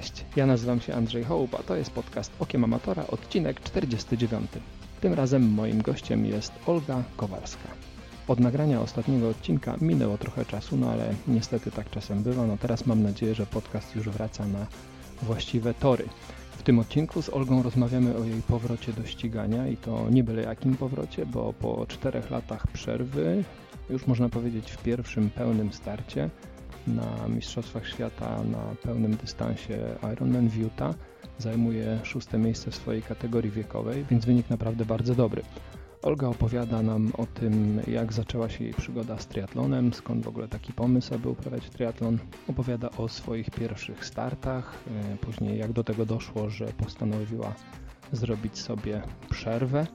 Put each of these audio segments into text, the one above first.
Cześć, ja nazywam się Andrzej Hołba, to jest podcast Okiem Amatora, odcinek 49. Tym razem moim gościem jest Olga Kowalska. Od nagrania ostatniego odcinka minęło trochę czasu, no ale niestety tak czasem bywa. No teraz mam nadzieję, że podcast już wraca na właściwe tory. W tym odcinku z Olgą rozmawiamy o jej powrocie do ścigania i to nie byle jakim powrocie, bo po czterech latach przerwy, już można powiedzieć w pierwszym pełnym starcie, na Mistrzostwach Świata na pełnym dystansie Ironman w Utah. Zajmuje szóste miejsce w swojej kategorii wiekowej, więc wynik naprawdę bardzo dobry. Olga opowiada nam o tym, jak zaczęła się jej przygoda z triatlonem, skąd w ogóle taki pomysł, aby uprawiać triatlon. Opowiada o swoich pierwszych startach, e, później jak do tego doszło, że postanowiła zrobić sobie przerwę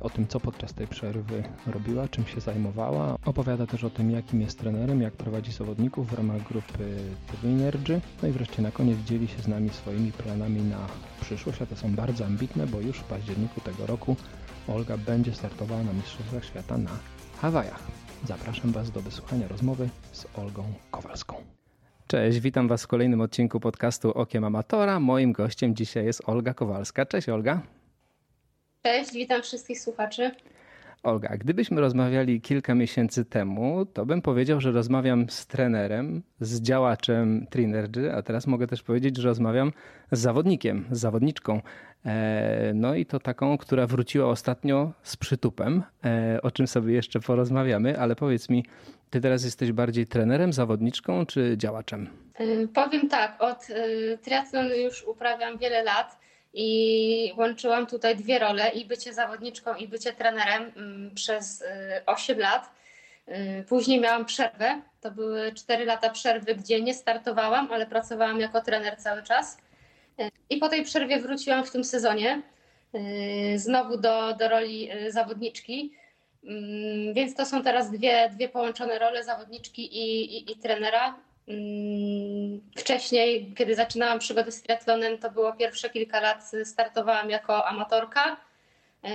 o tym, co podczas tej przerwy robiła, czym się zajmowała. Opowiada też o tym, jakim jest trenerem, jak prowadzi zawodników w ramach grupy TV Energy. No i wreszcie na koniec dzieli się z nami swoimi planami na przyszłość, a te są bardzo ambitne, bo już w październiku tego roku Olga będzie startowała na Mistrzostwach Świata na Hawajach. Zapraszam Was do wysłuchania rozmowy z Olgą Kowalską. Cześć, witam Was w kolejnym odcinku podcastu Okiem Amatora. Moim gościem dzisiaj jest Olga Kowalska. Cześć Olga. Cześć, witam wszystkich słuchaczy. Olga, gdybyśmy rozmawiali kilka miesięcy temu, to bym powiedział, że rozmawiam z trenerem, z działaczem Trinergy, a teraz mogę też powiedzieć, że rozmawiam z zawodnikiem, z zawodniczką. E, no i to taką, która wróciła ostatnio z przytupem, e, o czym sobie jeszcze porozmawiamy, ale powiedz mi, ty teraz jesteś bardziej trenerem, zawodniczką czy działaczem? E, powiem tak, od triatlonu już uprawiam wiele lat i łączyłam tutaj dwie role i bycie zawodniczką i bycie trenerem mm, przez 8 y, lat. Y, później miałam przerwę. To były 4 lata przerwy, gdzie nie startowałam, ale pracowałam jako trener cały czas. Y, I po tej przerwie wróciłam w tym sezonie znowu do, do roli zawodniczki. Mm, więc to są teraz dwie, dwie połączone role zawodniczki i, i, i trenera. Mm, wcześniej, kiedy zaczynałam przygodę z triatlonem, to było pierwsze kilka lat, startowałam jako amatorka yy,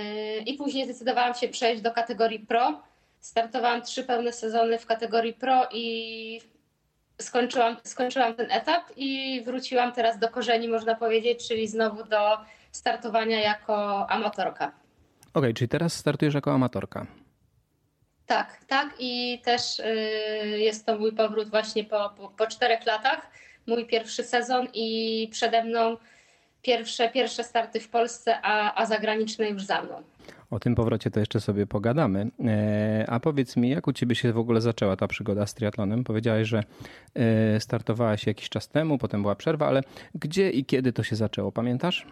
i później zdecydowałam się przejść do kategorii pro. Startowałam trzy pełne sezony w kategorii pro i skończyłam, skończyłam ten etap i wróciłam teraz do korzeni, można powiedzieć, czyli znowu do startowania jako amatorka. Okej, okay, czyli teraz startujesz jako amatorka. Tak, tak i też y, jest to mój powrót właśnie po, po, po czterech latach, mój pierwszy sezon i przede mną pierwsze, pierwsze starty w Polsce, a, a zagraniczne już za mną. O tym powrocie to jeszcze sobie pogadamy. E, a powiedz mi, jak u Ciebie się w ogóle zaczęła ta przygoda z triatlonem? Powiedziałaś, że e, startowałaś jakiś czas temu, potem była przerwa, ale gdzie i kiedy to się zaczęło? Pamiętasz?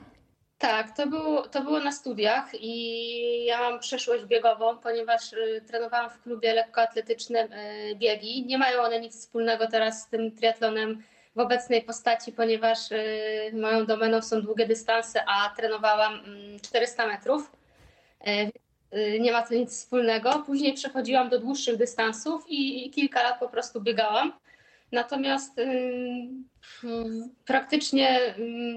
Tak, to było, to było na studiach i ja mam przeszłość biegową, ponieważ y, trenowałam w klubie lekkoatletycznym y, biegi. Nie mają one nic wspólnego teraz z tym triatlonem w obecnej postaci, ponieważ y, moją domeną są długie dystanse, a trenowałam 400 mm, metrów. Nie ma to nic wspólnego. Później przechodziłam do dłuższych dystansów i kilka lat po prostu biegałam. Natomiast y, praktycznie y,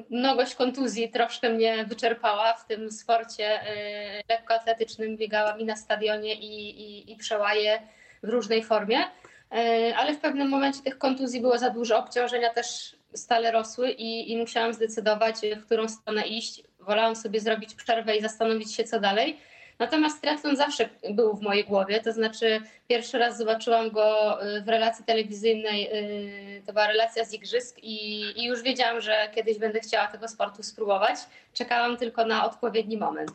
mnogość kontuzji troszkę mnie wyczerpała w tym sporcie y, lekkoatletycznym. Biegałam i na stadionie i, i, i przełaje w różnej formie, ale w pewnym momencie tych kontuzji było za dużo, obciążenia też stale rosły i, i musiałam zdecydować, w którą stronę iść. Wolałam sobie zrobić przerwę i zastanowić się, co dalej. Natomiast triatlon zawsze był w mojej głowie, to znaczy pierwszy raz zobaczyłam go y, w relacji telewizyjnej, y, to była relacja z igrzysk i, i już wiedziałam, że kiedyś będę chciała tego sportu spróbować. Czekałam tylko na odpowiedni moment.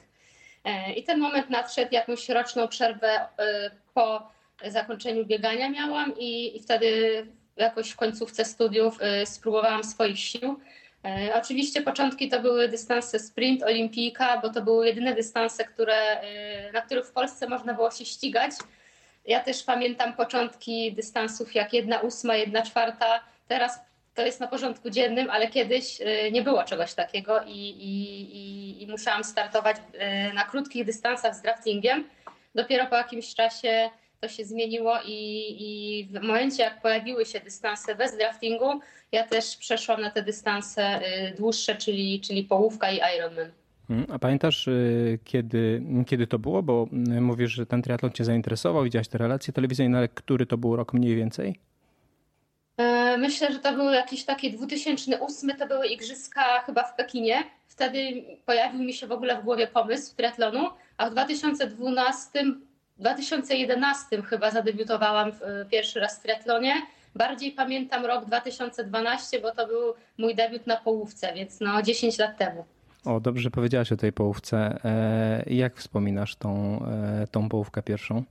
E, I ten moment nadszedł, jakąś roczną przerwę y, po zakończeniu biegania miałam i, i wtedy jakoś w końcówce studiów spróbowałam swoich sił. E, oczywiście początki to były dystanse sprint, olimpijka, bo to były jedyne dystanse, które, e, na których w Polsce można było się ścigać. Ja też pamiętam początki dystansów jak jedna ósma, jedna czwarta. Teraz to jest na porządku dziennym, ale kiedyś e, nie było czegoś takiego i, i, i, i musiałam startować na krótkich dystansach z draftingiem. Dopiero po jakimś czasie to się zmieniło i, i w momencie, jak pojawiły się dystanse bez draftingu, ja też przeszłam na te dystanse y, dłuższe, czyli, czyli połówka i Ironman. Mhm. A pamiętasz, y, kiedy, kiedy to było? Bo y, mówisz, że ten triatlon cię zainteresował, widziałaś te relacje telewizyjne, ale który to był rok mniej więcej? Myślę, że to był jakiś taki 2008, to były igrzyska chyba w Pekinie. Wtedy pojawił mi się w ogóle w głowie pomysł triatlonu, a w 2012, 2011 chyba zadebiutowałam w, pierwszy raz w triatlonie. Bardziej pamiętam rok 2012, bo to był mój debiut na połówce, więc no 10 lat temu. O, dobrze powiedziałaś o tej połówce. E, jak wspominasz tą, e, tą połówkę pierwszą?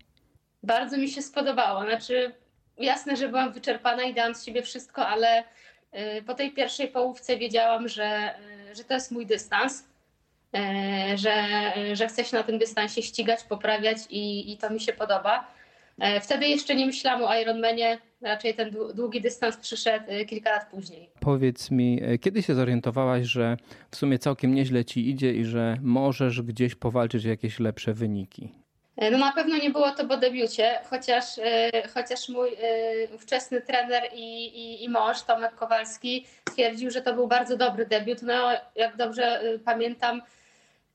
Bardzo mi się spodobało. Znaczy, jasne, że byłam wyczerpana i dałam z siebie wszystko, ale e, po tej pierwszej połówce wiedziałam, że, że to jest mój dystans, że, że chcę się na tym dystansie ścigać, poprawiać i, i to mi się podoba. Wtedy jeszcze nie myślałam o Ironmanie, raczej ten długi dystans przyszedł kilka lat później. Powiedz mi, kiedy się zorientowałaś, że w sumie całkiem nieźle ci idzie i że możesz gdzieś powalczyć o jakieś lepsze wyniki? No na pewno nie było to po debiucie, chociaż, chociaż mój ówczesny trener i, i, i mąż Tomek Kowalski twierdził, że to był bardzo dobry debiut. No jak dobrze pamiętam,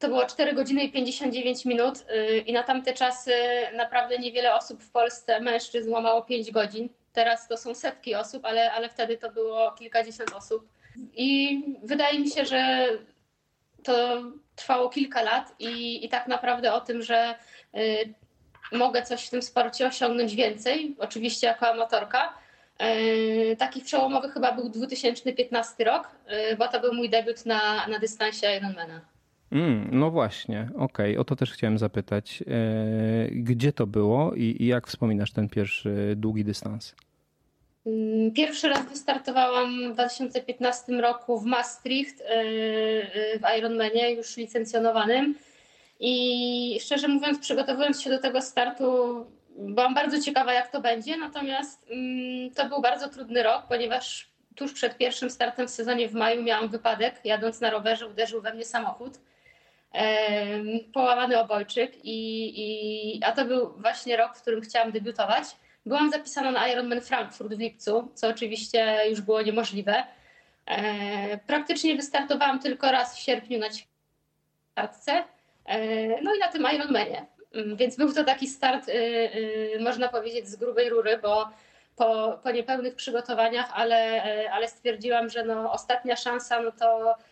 to było 4 godziny i 59 minut i na tamte czasy naprawdę niewiele osób w Polsce, mężczyzn, łamało 5 godzin. Teraz to są setki osób, ale, ale wtedy to było kilkadziesiąt osób. I wydaje mi się, że to trwało kilka lat i, i tak naprawdę o tym, że y, mogę coś w tym sporcie osiągnąć więcej, oczywiście jako amatorka. Y, takich przełomowych chyba był 2015 rok, y, bo to był mój debiut na, na dystansie Ironmana. Mm, no właśnie, okej, okay. o to też chciałem zapytać. E, gdzie to było i, jak wspominasz ten pierwszy długi dystans? Mm, pierwszy raz wystartowałam w 2015 roku w Maastricht e, e, w Ironmanie, już licencjonowanym. I szczerze mówiąc, przygotowując się do tego startu, byłam bardzo ciekawa, jak to będzie. Natomiast mm, to był bardzo trudny rok, ponieważ tuż przed pierwszym startem w sezonie w maju miałam wypadek. Jadąc na rowerze, uderzył we mnie samochód połamany obojczyk, i, i, a to był właśnie rok, w którym chciałam debiutować. Byłam zapisana na Ironman Frankfurt w lipcu, co oczywiście już było niemożliwe. E, praktycznie wystartowałam tylko raz w sierpniu na ćwiartce, e, no i na tym Ironmanie. Mm, więc był to taki start, y, y, można powiedzieć, z grubej rury, bo po, po niepełnych przygotowaniach, ale, ale stwierdziłam, że no, ostatnia szansa, no to Y,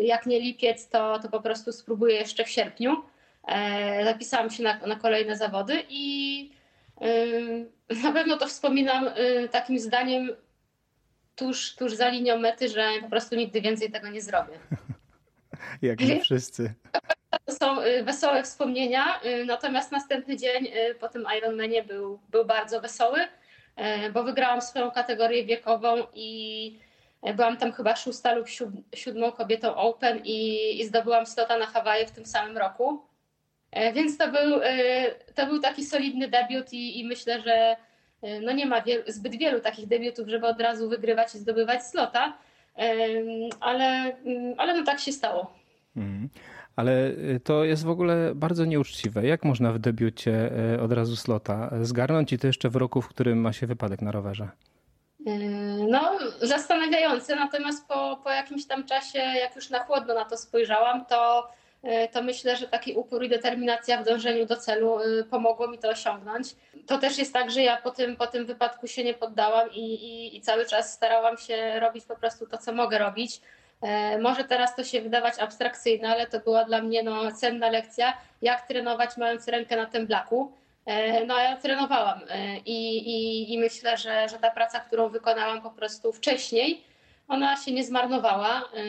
jak nie lipiec, to, to po prostu spróbuję jeszcze w sierpniu. E, zapisałam się na, na kolejne zawody i y, na pewno to wspominam y, takim zdaniem tuż, tuż za linią mety, że po prostu nigdy więcej tego nie zrobię. Jak nie wszyscy. To są wesołe wspomnienia, natomiast następny dzień po tym Ironmanie był, był bardzo wesoły, bo wygrałam swoją kategorię wiekową i Byłam tam chyba szósta lub siódmą kobietą Open i, i zdobyłam slota na Hawaje w tym samym roku. E, więc to był, e, to był taki solidny debiut i, i myślę, że e, no nie ma wielu, zbyt wielu takich debiutów, żeby od razu wygrywać i zdobywać slota, ale, mm, ale no tak się stało. Mm. Ale to jest w ogóle bardzo nieuczciwe. Jak można w debiucie od razu slota zgarnąć i to jeszcze w roku, w którym ma się wypadek na rowerze? Yy, no, zastanawiające, natomiast po, po jakimś tam czasie, jak już na chłodno na to spojrzałam, to, yy, to myślę, że taki upór i determinacja w dążeniu do celu yy, pomogło mi to osiągnąć. To też jest tak, że ja po tym, po tym wypadku się nie poddałam i, i, i cały czas starałam się robić po prostu to, co mogę robić. Może teraz to się wydawać abstrakcyjne, ale to była dla mnie no, cenna lekcja, jak trenować mając rękę na tym blaku. E, no ja trenowałam e, i, i, i myślę, że, że ta praca, którą wykonałam po prostu wcześniej, ona się nie zmarnowała e,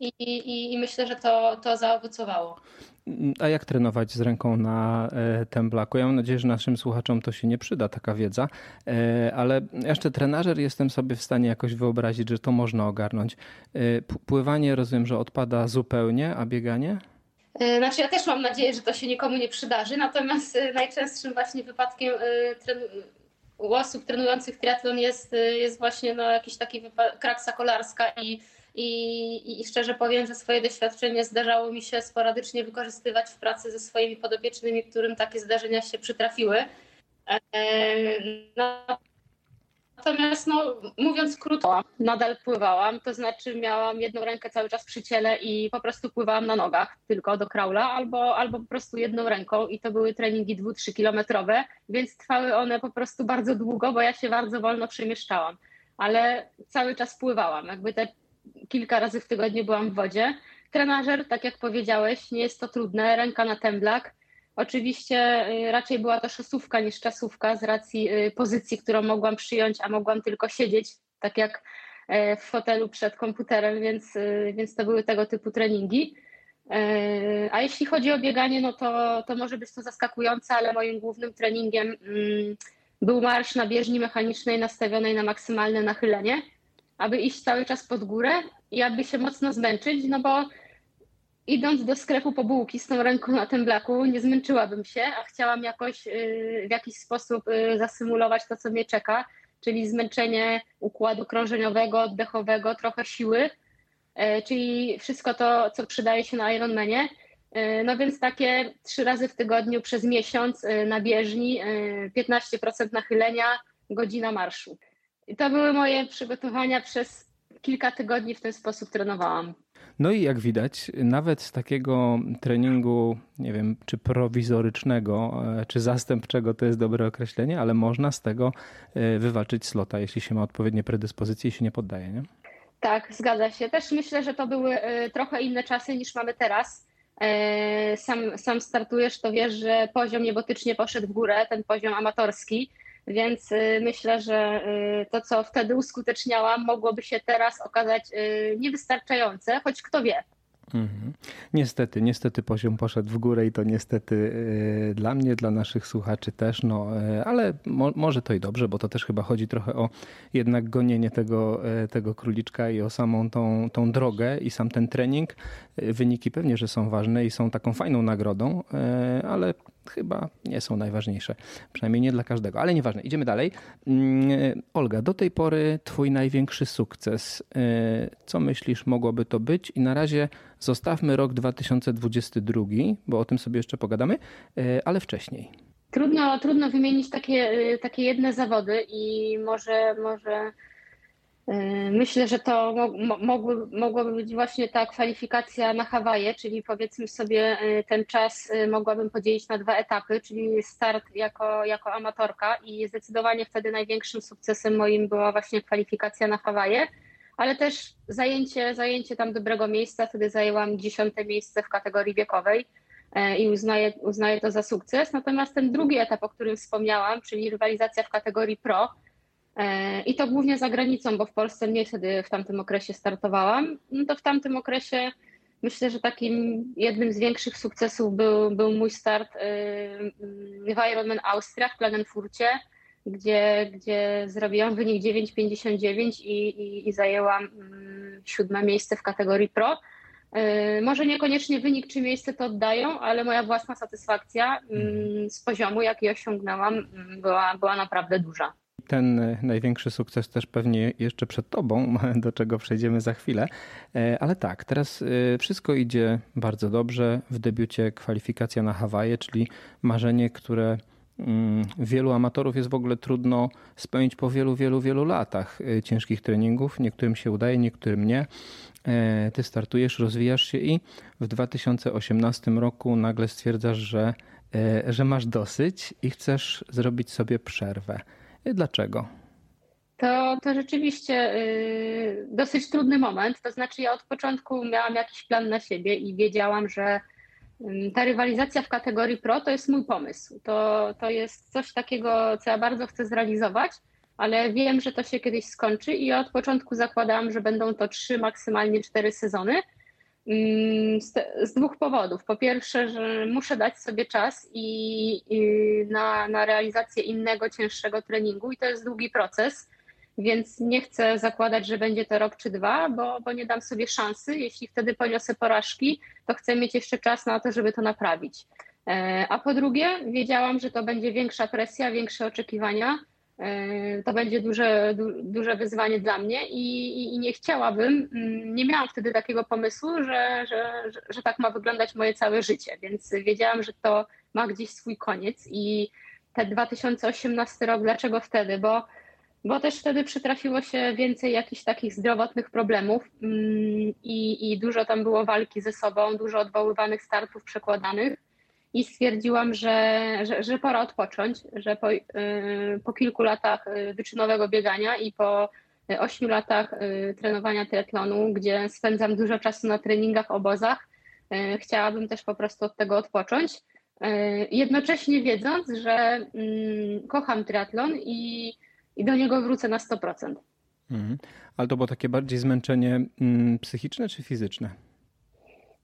i, i, i myślę, że to, to zaowocowało. A jak trenować z ręką na temblaku? Ja mam nadzieję, że naszym słuchaczom to się nie przyda, taka wiedza, ale jeszcze trenażer jestem sobie w stanie jakoś wyobrazić, że to można ogarnąć. Pływanie rozumiem, że odpada zupełnie, a bieganie? E, znaczy ja też mam nadzieję, że to się nikomu nie przydarzy, natomiast e, najczęstszym właśnie wypadkiem e, u osób trenujących triatlon jest, jest właśnie no, jakiś taki kraksa kolarska i, i, i szczerze powiem, że swoje doświadczenie zdarzało mi się sporadycznie wykorzystywać w pracy ze swoimi podopiecznymi, którym takie zdarzenia się przytrafiły. No, Natomiast no, mówiąc krótko, nadal pływałam, to znaczy miałam jedną rękę cały czas przy ciele i po prostu pływałam na nogach tylko do kraula albo, albo po prostu jedną ręką i to były treningi 2-3 kilometrowe, więc trwały one po prostu bardzo długo, bo ja się bardzo wolno przemieszczałam. ale cały czas pływałam. Jakby te kilka razy w tygodniu byłam w wodzie. Trenażer, tak jak powiedziałeś, nie jest to trudne, ręka na temblak. Oczywiście y, raczej była to szosówka niż czasówka z racji y, pozycji, którą mogłam przyjąć, a mogłam tylko siedzieć, tak jak e, w fotelu przed komputerem, więc, y, więc to były tego typu treningi. E, a jeśli chodzi o bieganie, no to, to może być to zaskakujące, ale moim głównym treningiem mm, był marsz na bieżni mechanicznej nastawionej na maksymalne nachylenie, aby iść cały czas pod górę i aby się mocno zmęczyć, no bo idąc do sklepu po bułki z tą ręką na tym blaku, nie zmęczyłabym się, a chciałam jakoś y, w jakiś sposób y, zasymulować to, co mnie czeka, czyli zmęczenie układu krążeniowego, oddechowego, trochę siły, e, czyli wszystko to, co przydaje się na Ironmanie. No więc takie trzy razy w tygodniu przez miesiąc na bieżni, 15% nachylenia, godzina marszu. I to były moje przygotowania przez kilka tygodni w ten sposób trenowałam. No i jak widać, nawet z takiego treningu, nie wiem, czy prowizorycznego, e, czy zastępczego to jest dobre określenie, ale można z tego e, wywalczyć slota, jeśli się ma odpowiednie predyspozycje i się nie poddaje, nie? Tak, zgadza się. Też myślę, że to były e, trochę inne czasy niż mamy teraz. Sam, sam startujesz, to wiesz, że poziom niebotycznie poszedł w górę, ten poziom amatorski więc y, myślę, że y, to, co wtedy uskuteczniałam, mogłoby się teraz okazać y, niewystarczające, choć kto wie. Mhm. Niestety, niestety poziom poszedł w górę i to niestety dla mnie, dla naszych słuchaczy też, no ale mo może to i dobrze, bo to też chyba chodzi trochę o jednak gonienie tego, tego króliczka i o samą tą, tą drogę i sam ten trening. Wyniki pewnie, że są ważne i są taką fajną nagrodą, ale chyba nie są najważniejsze. Przynajmniej nie dla każdego, ale nieważne. Idziemy dalej. Mm, Olga, do tej pory twój największy sukces. Y, co myślisz mogłoby to być? I na razie zostawmy rok 2022, bo o tym sobie jeszcze pogadamy, y, ale wcześniej. Trudno, trudno wymienić takie, y, takie jedne zawody i może, może myślę, że to mogły, mogłaby być właśnie ta kwalifikacja na Hawaje, czyli powiedzmy sobie e, ten czas e, mogłabym podzielić na dwa etapy, czyli start jako, jako amatorka i zdecydowanie wtedy największym sukcesem moim była właśnie kwalifikacja na Hawaje, ale też zajęcie, zajęcie tam dobrego miejsca, wtedy zajęłam dziesiąte miejsce w kategorii wiekowej i uznaję, uznaję to za sukces. Natomiast ten drugi etap, o którym wspomniałam, czyli rywalizacja w kategorii pro, I to głównie za granicą, bo w Polsce nie wtedy w tamtym okresie startowałam. No to w tamtym okresie myślę, że takim jednym z większych sukcesów był, był mój start e, w Ironman Austria w Klagenfurcie, gdzie, gdzie zrobiłam wynik 9,59 i, i, i zajęłam mm, siódme miejsce w kategorii pro. E, może niekoniecznie wynik czy miejsce to oddają, ale moja własna satysfakcja mm, z poziomu, jaki osiągnęłam, mm, była, była naprawdę duża ten e, największy sukces też pewnie jeszcze przed Tobą, do czego przejdziemy za chwilę. E, ale tak, teraz e, wszystko idzie bardzo dobrze. W debiucie kwalifikacja na Hawaje, czyli marzenie, które mm, wielu amatorów jest w ogóle trudno spełnić po wielu, wielu, wielu latach ciężkich treningów. Niektórym się udaje, niektórym nie. Ty startujesz, rozwijasz się i w 2018 roku nagle stwierdzasz, że, że masz dosyć i chcesz zrobić sobie przerwę. Dlaczego? To, to rzeczywiście y, dosyć trudny moment. To znaczy, ja od początku miałam jakiś plan na siebie i wiedziałam, że ta rywalizacja w kategorii pro to jest mój pomysł. To, to jest coś takiego, co ja bardzo chcę zrealizować, ale wiem, że to się kiedyś skończy i od początku zakładałam, że będą to trzy, maksymalnie cztery sezony. Mm, z, z, dwóch powodów. Po pierwsze, że muszę dać sobie czas i, i, na, na realizację innego, cięższego treningu, i to jest długi proces, więc nie chcę zakładać, że będzie to rok czy dwa, bo, bo nie dam sobie szansy. Jeśli wtedy poniosę porażki, to chcę mieć jeszcze czas na to, żeby to naprawić. E, a po drugie, wiedziałam, że to będzie większa presja, większe oczekiwania to będzie duże, duże wyzwanie dla mnie i, i, nie chciałabym, mm, nie miałam wtedy takiego pomysłu, że, że, że, że, tak ma wyglądać moje całe życie, więc wiedziałam, że to ma gdzieś swój koniec i ten 2018 rok, dlaczego wtedy? Bo, bo też wtedy przytrafiło się więcej jakichś takich zdrowotnych problemów mm, i, i dużo tam było walki ze sobą, dużo odwoływanych startów przekładanych i stwierdziłam, że, że, że pora odpocząć, że po, yy, po kilku latach y, wyczynowego biegania i po 8 latach trenowania triatlonu, gdzie spędzam dużo czasu na treningach, obozach, chciałabym też po prostu od tego odpocząć. Jednocześnie wiedząc, że mm, kocham triatlon i, i do niego wrócę na 100%. Mhm. Ale to było takie bardziej zmęczenie mm, psychiczne czy fizyczne?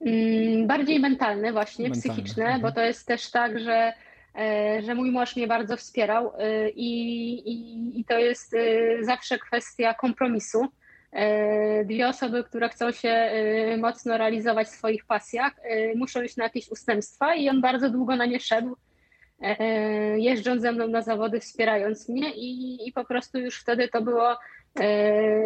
Mm, bardziej mentalne właśnie, mentalne. psychiczne, mhm. bo to jest też tak, że, e, że mój mąż mnie bardzo wspierał e, i, i, i to jest e, zawsze kwestia kompromisu. Dwie osoby, które chcą się mocno realizować w swoich pasjach, muszą iść na jakieś ustępstwa i on bardzo długo na nie szedł, jeżdżąc ze mną na zawody, wspierając mnie i, i po prostu już wtedy to było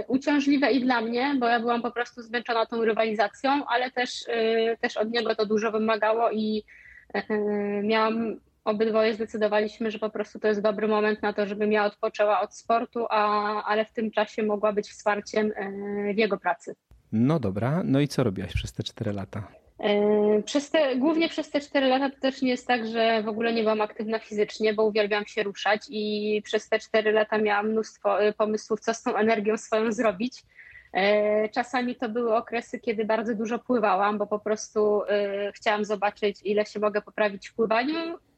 uciążliwe i dla mnie, bo ja byłam po prostu zmęczona tą rywalizacją, ale też, e, też od niego to dużo wymagało i e, miałam, obydwoje zdecydowaliśmy, że po prostu to jest dobry moment na to, żebym ja odpoczęła od sportu, a, ale w tym czasie mogła być wsparciem w jego pracy. No dobra, no i co robiłaś przez te cztery lata? E, przez te, głównie przez te 4 lata to też nie jest tak, że w ogóle nie byłam aktywna fizycznie, bo uwielbiam się ruszać i przez te 4 lata miałam mnóstwo e, pomysłów, co z tą energią swoją zrobić. E, czasami to były okresy, kiedy bardzo dużo pływałam, bo po prostu chciałam zobaczyć, ile się mogę poprawić w pływaniu,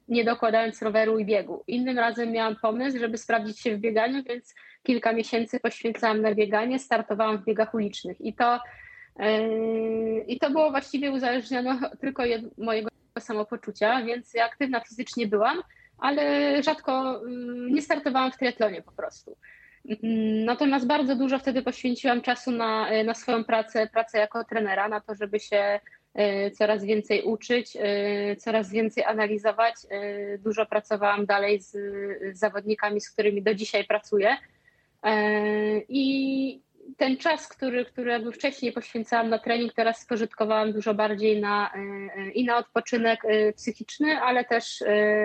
nie dokładając roweru i biegu. Innym razem miałam pomysł, żeby sprawdzić się w bieganiu, więc kilka miesięcy poświęcałam na bieganie, startowałam w biegach ulicznych i to Yy, I to było właściwie uzależnione tylko od mojego samopoczucia, więc ja aktywna fizycznie byłam, ale rzadko yy, nie startowałam w triatlonie po prostu. Yy, natomiast bardzo dużo wtedy poświęciłam czasu na, na swoją pracę, pracę jako trenera, na to, żeby się coraz więcej uczyć, coraz więcej analizować. Dużo pracowałam dalej z, z zawodnikami, z którymi do dzisiaj pracuję. I, ten czas, który, który jakby wcześniej poświęcałam na trening, teraz spożytkowałam dużo bardziej na, e, e, i na odpoczynek e, psychiczny, ale też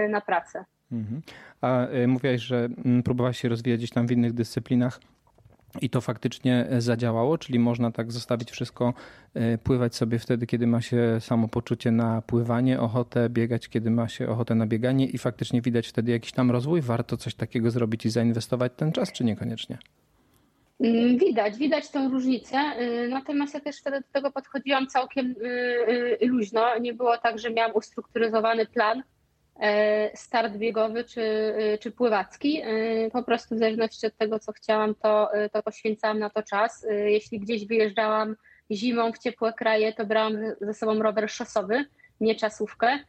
na pracę. Mhm. A mówiłaś, że mm, próbowałaś się rozwijać gdzieś tam w innych dyscyplinach. I to faktycznie zadziałało, czyli można tak zostawić wszystko, pływać sobie wtedy, kiedy ma się samopoczucie na pływanie, ochotę biegać, kiedy ma się ochotę na bieganie i faktycznie widać wtedy jakiś tam rozwój. Warto coś takiego zrobić i zainwestować ten czas, czy niekoniecznie? Mm, widać, widać tą różnicę, y, natomiast ja też wtedy do tego podchodziłam całkiem y, y, luźno. Nie było tak, że miałam ustrukturyzowany plan, start biegowy czy, czy pływacki. Po prostu w zależności od tego, co chciałam, to, to poświęcałam na to czas. Jeśli gdzieś wyjeżdżałam zimą w ciepłe kraje, to brałam ze sobą rower szosowy, nie czasówkę.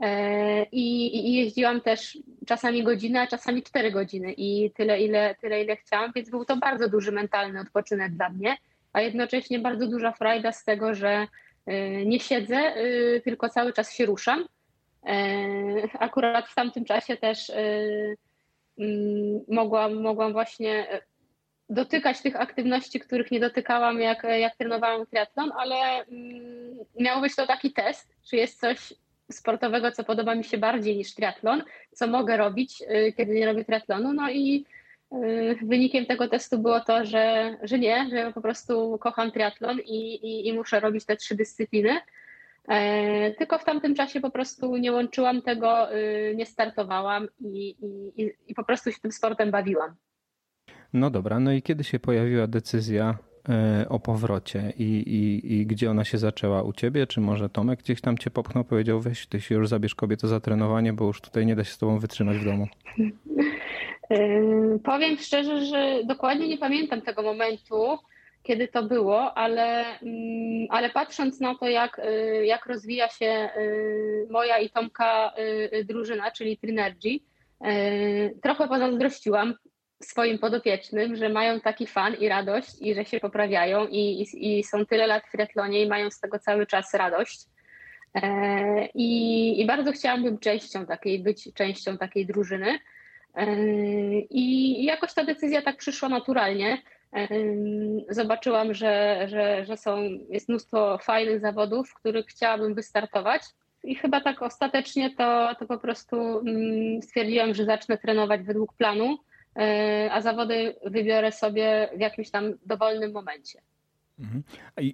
E, I, I, jeździłam też czasami godzinę, a czasami cztery godziny i tyle ile, tyle, ile chciałam, więc był to bardzo duży mentalny odpoczynek dla mnie, a jednocześnie bardzo duża frajda z tego, że e, nie siedzę, e, tylko cały czas się ruszam. Akurat w tamtym czasie też mm, mogłam, mogłam właśnie dotykać tych aktywności, których nie dotykałam, jak, jak trenowałam triatlon, ale mm, miał być to taki test, czy jest coś sportowego, co podoba mi się bardziej niż triatlon, co mogę robić, y, kiedy nie robię triatlonu. No i y, wynikiem tego testu było to, że, że nie, że po prostu kocham triatlon i, i, i muszę robić te trzy dyscypliny. E, tylko w tamtym czasie po prostu nie łączyłam tego, y, nie startowałam i, i, i po prostu się tym sportem bawiłam. No dobra, no i kiedy się pojawiła decyzja o powrocie i, i, i gdzie ona się zaczęła u ciebie? Czy może Tomek gdzieś tam cię popchnął, powiedział weź ty się już zabierz kobietę za trenowanie, bo już tutaj nie da się z tobą wytrzymać w domu? E, powiem szczerze, że dokładnie nie pamiętam tego momentu, kiedy to było, ale, mm, ale patrząc na to, jak, e, jak rozwija się moja i Tomka drużyna, czyli Trinergy, trochę pozazdrościłam swoim podopiecznym, że mają taki fan i radość i że się poprawiają i, i, i są tyle lat w triatlonie i mają z tego cały czas radość. E, i, I bardzo chciałam być częścią takiej, być częścią takiej drużyny. E, I jakoś ta decyzja tak przyszła naturalnie. E, zobaczyłam, że, że, że są, jest mnóstwo fajnych zawodów, w których chciałabym wystartować. I chyba tak ostatecznie to, to po prostu mm, stwierdziłam, że zacznę trenować według planu a zawody wybiorę sobie w jakimś tam dowolnym momencie. Mhm.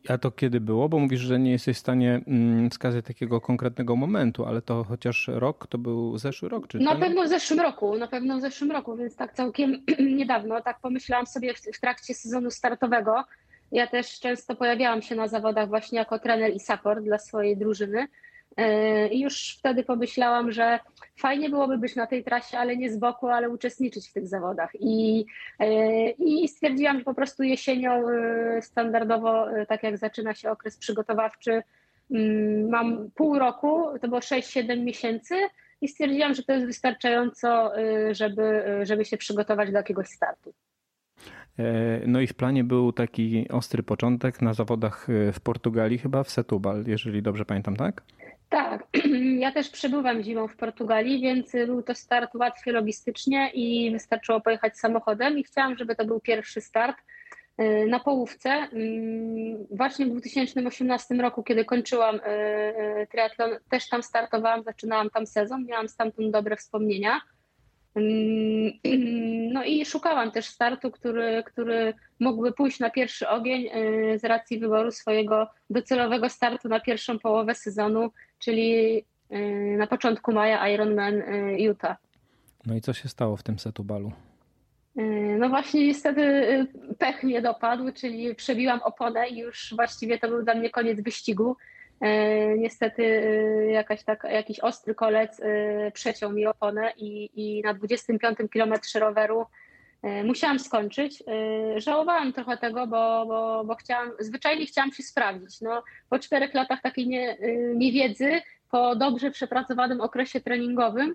A to kiedy było? Bo mówisz, że nie jesteś w stanie mm, wskazać takiego konkretnego momentu, ale to chociaż rok, to był zeszły rok? Czy na pewno w zeszłym roku, na pewno w zeszłym roku, więc tak całkiem niedawno. Tak pomyślałam sobie w, w trakcie sezonu startowego. Ja też często pojawiałam się na zawodach właśnie jako trener i support dla swojej drużyny. E, I już wtedy pomyślałam, że fajnie byłoby być na tej trasie, ale nie z boku, ale uczestniczyć w tych zawodach. I, e, i stwierdziłam, że po prostu jesienią e, standardowo, tak jak zaczyna się okres przygotowawczy, mm, mam pół roku, to było 6-7 miesięcy i stwierdziłam, że to jest wystarczająco, żeby, żeby się przygotować do jakiegoś startu. No i w planie był taki ostry początek na zawodach w Portugalii, chyba w Setúbal, jeżeli dobrze pamiętam, tak? Tak, ja też przebywam zimą w Portugalii, więc był to start łatwy logistycznie i wystarczyło pojechać samochodem i chciałam, żeby to był pierwszy start y, na połówce. Mm, właśnie w 2018 roku, kiedy kończyłam y, y, triatlon, też tam startowałam, zaczynałam tam sezon, miałam stamtąd dobre wspomnienia. Mm, no i szukałam też startu, który, który mógłby pójść na pierwszy ogień z racji wyboru swojego docelowego startu na pierwszą połowę sezonu czyli y, na początku maja Ironman y, Utah. No i co się stało w tym setu balu? No właśnie niestety pech mnie dopadł, czyli przebiłam oponę i już właściwie to był dla mnie koniec wyścigu. Niestety jakaś tak, jakiś ostry kolec przeciął mi oponę i, i na 25 kilometrze roweru musiałam skończyć. Żałowałam trochę tego, bo, bo, bo chciałam, zwyczajnie chciałam się sprawdzić. No, po czterech latach takiej nie, niewiedzy, po dobrze przepracowanym okresie treningowym,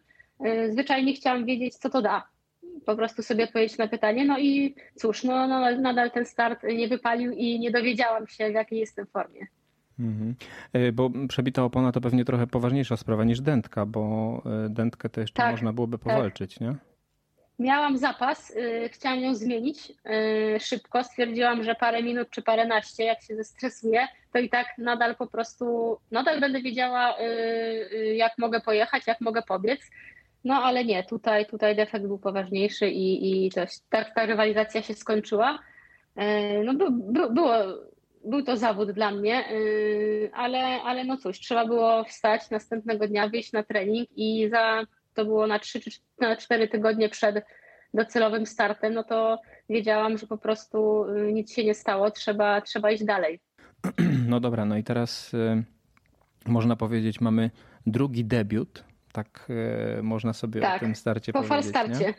zwyczajnie chciałam wiedzieć, co to da. Po prostu sobie odpowiedzieć na pytanie. No i cóż, no, no, nadal ten start nie wypalił i nie dowiedziałam się, w jakiej jestem formie. Mhm. Bo przebita opona to pewnie trochę poważniejsza sprawa niż dętka, bo e, dętkę to jeszcze tak, można byłoby tak. powalczyć, tak. nie? Miałam zapas, yy, chciałam ją zmienić yy, szybko. Stwierdziłam, że parę minut czy paręnaście, jak się zestresuję, to i tak nadal po prostu, nadal będę wiedziała, yy, jak mogę pojechać, jak mogę pobiec. No ale nie, tutaj, tutaj defekt był poważniejszy i, i coś, tak ta rywalizacja się skończyła. No by, by, było, był to zawód dla mnie, ale, ale no cóż, trzeba było wstać następnego dnia, wyjść na trening i za to było na 3 czy na 4 tygodnie przed docelowym startem, no to wiedziałam, że po prostu y, nic się nie stało, trzeba, trzeba iść dalej. No dobra, no i teraz y, można powiedzieć, mamy drugi debiut, tak y, można sobie tak, o tym starcie po powiedzieć. Po falstarcie.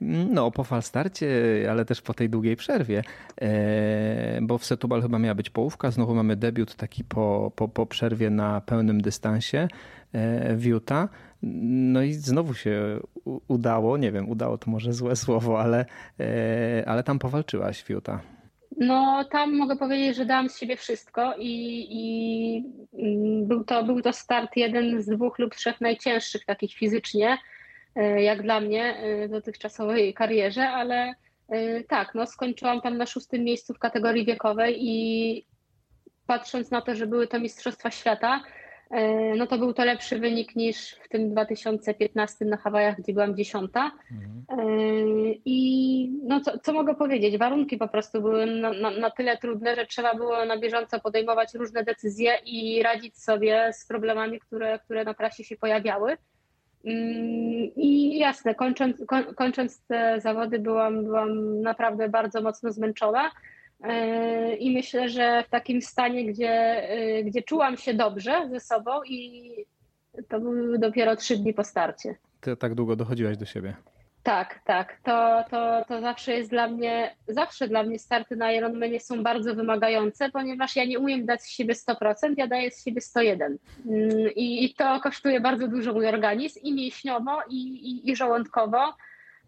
No, po falstarcie, ale też po tej długiej przerwie, e, bo w Setubal chyba miała być połówka, znowu mamy debiut taki po, po, po przerwie na pełnym dystansie e, w Utah. No i znowu się udało, nie wiem, udało to może złe słowo, ale, e, ale tam powalczyłaś w Utah. No, tam mogę powiedzieć, że dałam z siebie wszystko i, i mm, był, to, był to start jeden z dwóch lub trzech najcięższych takich fizycznie, e, jak dla mnie e, w dotychczasowej karierze, ale tak, no skończyłam tam na szóstym miejscu w kategorii wiekowej i patrząc na to, że były to Mistrzostwa Świata, E, no to był to lepszy wynik niż w tym 2015 na Hawajach, gdzie byłam dziesiąta. Mhm. E, I no co, co, mogę powiedzieć? Warunki po prostu były na, na, na, tyle trudne, że trzeba było na bieżąco podejmować różne decyzje i radzić sobie z problemami, które, które na trasie się pojawiały. Mm, I jasne, kończąc, kończąc te zawody, byłam, byłam naprawdę bardzo mocno zmęczona. E, I myślę, że w takim stanie, gdzie, e, gdzie czułam się dobrze ze sobą i to były dopiero trzy dni po starcie. Ty tak długo dochodziłaś do siebie. Tak, tak. To, to, to zawsze jest dla mnie, zawsze dla mnie starty na Ironmanie są bardzo wymagające, ponieważ ja nie umiem dać z siebie 100%, ja daję z siebie 101. Mm, I, i to kosztuje bardzo dużo mój organizm i mięśniowo, i, i, i żołądkowo.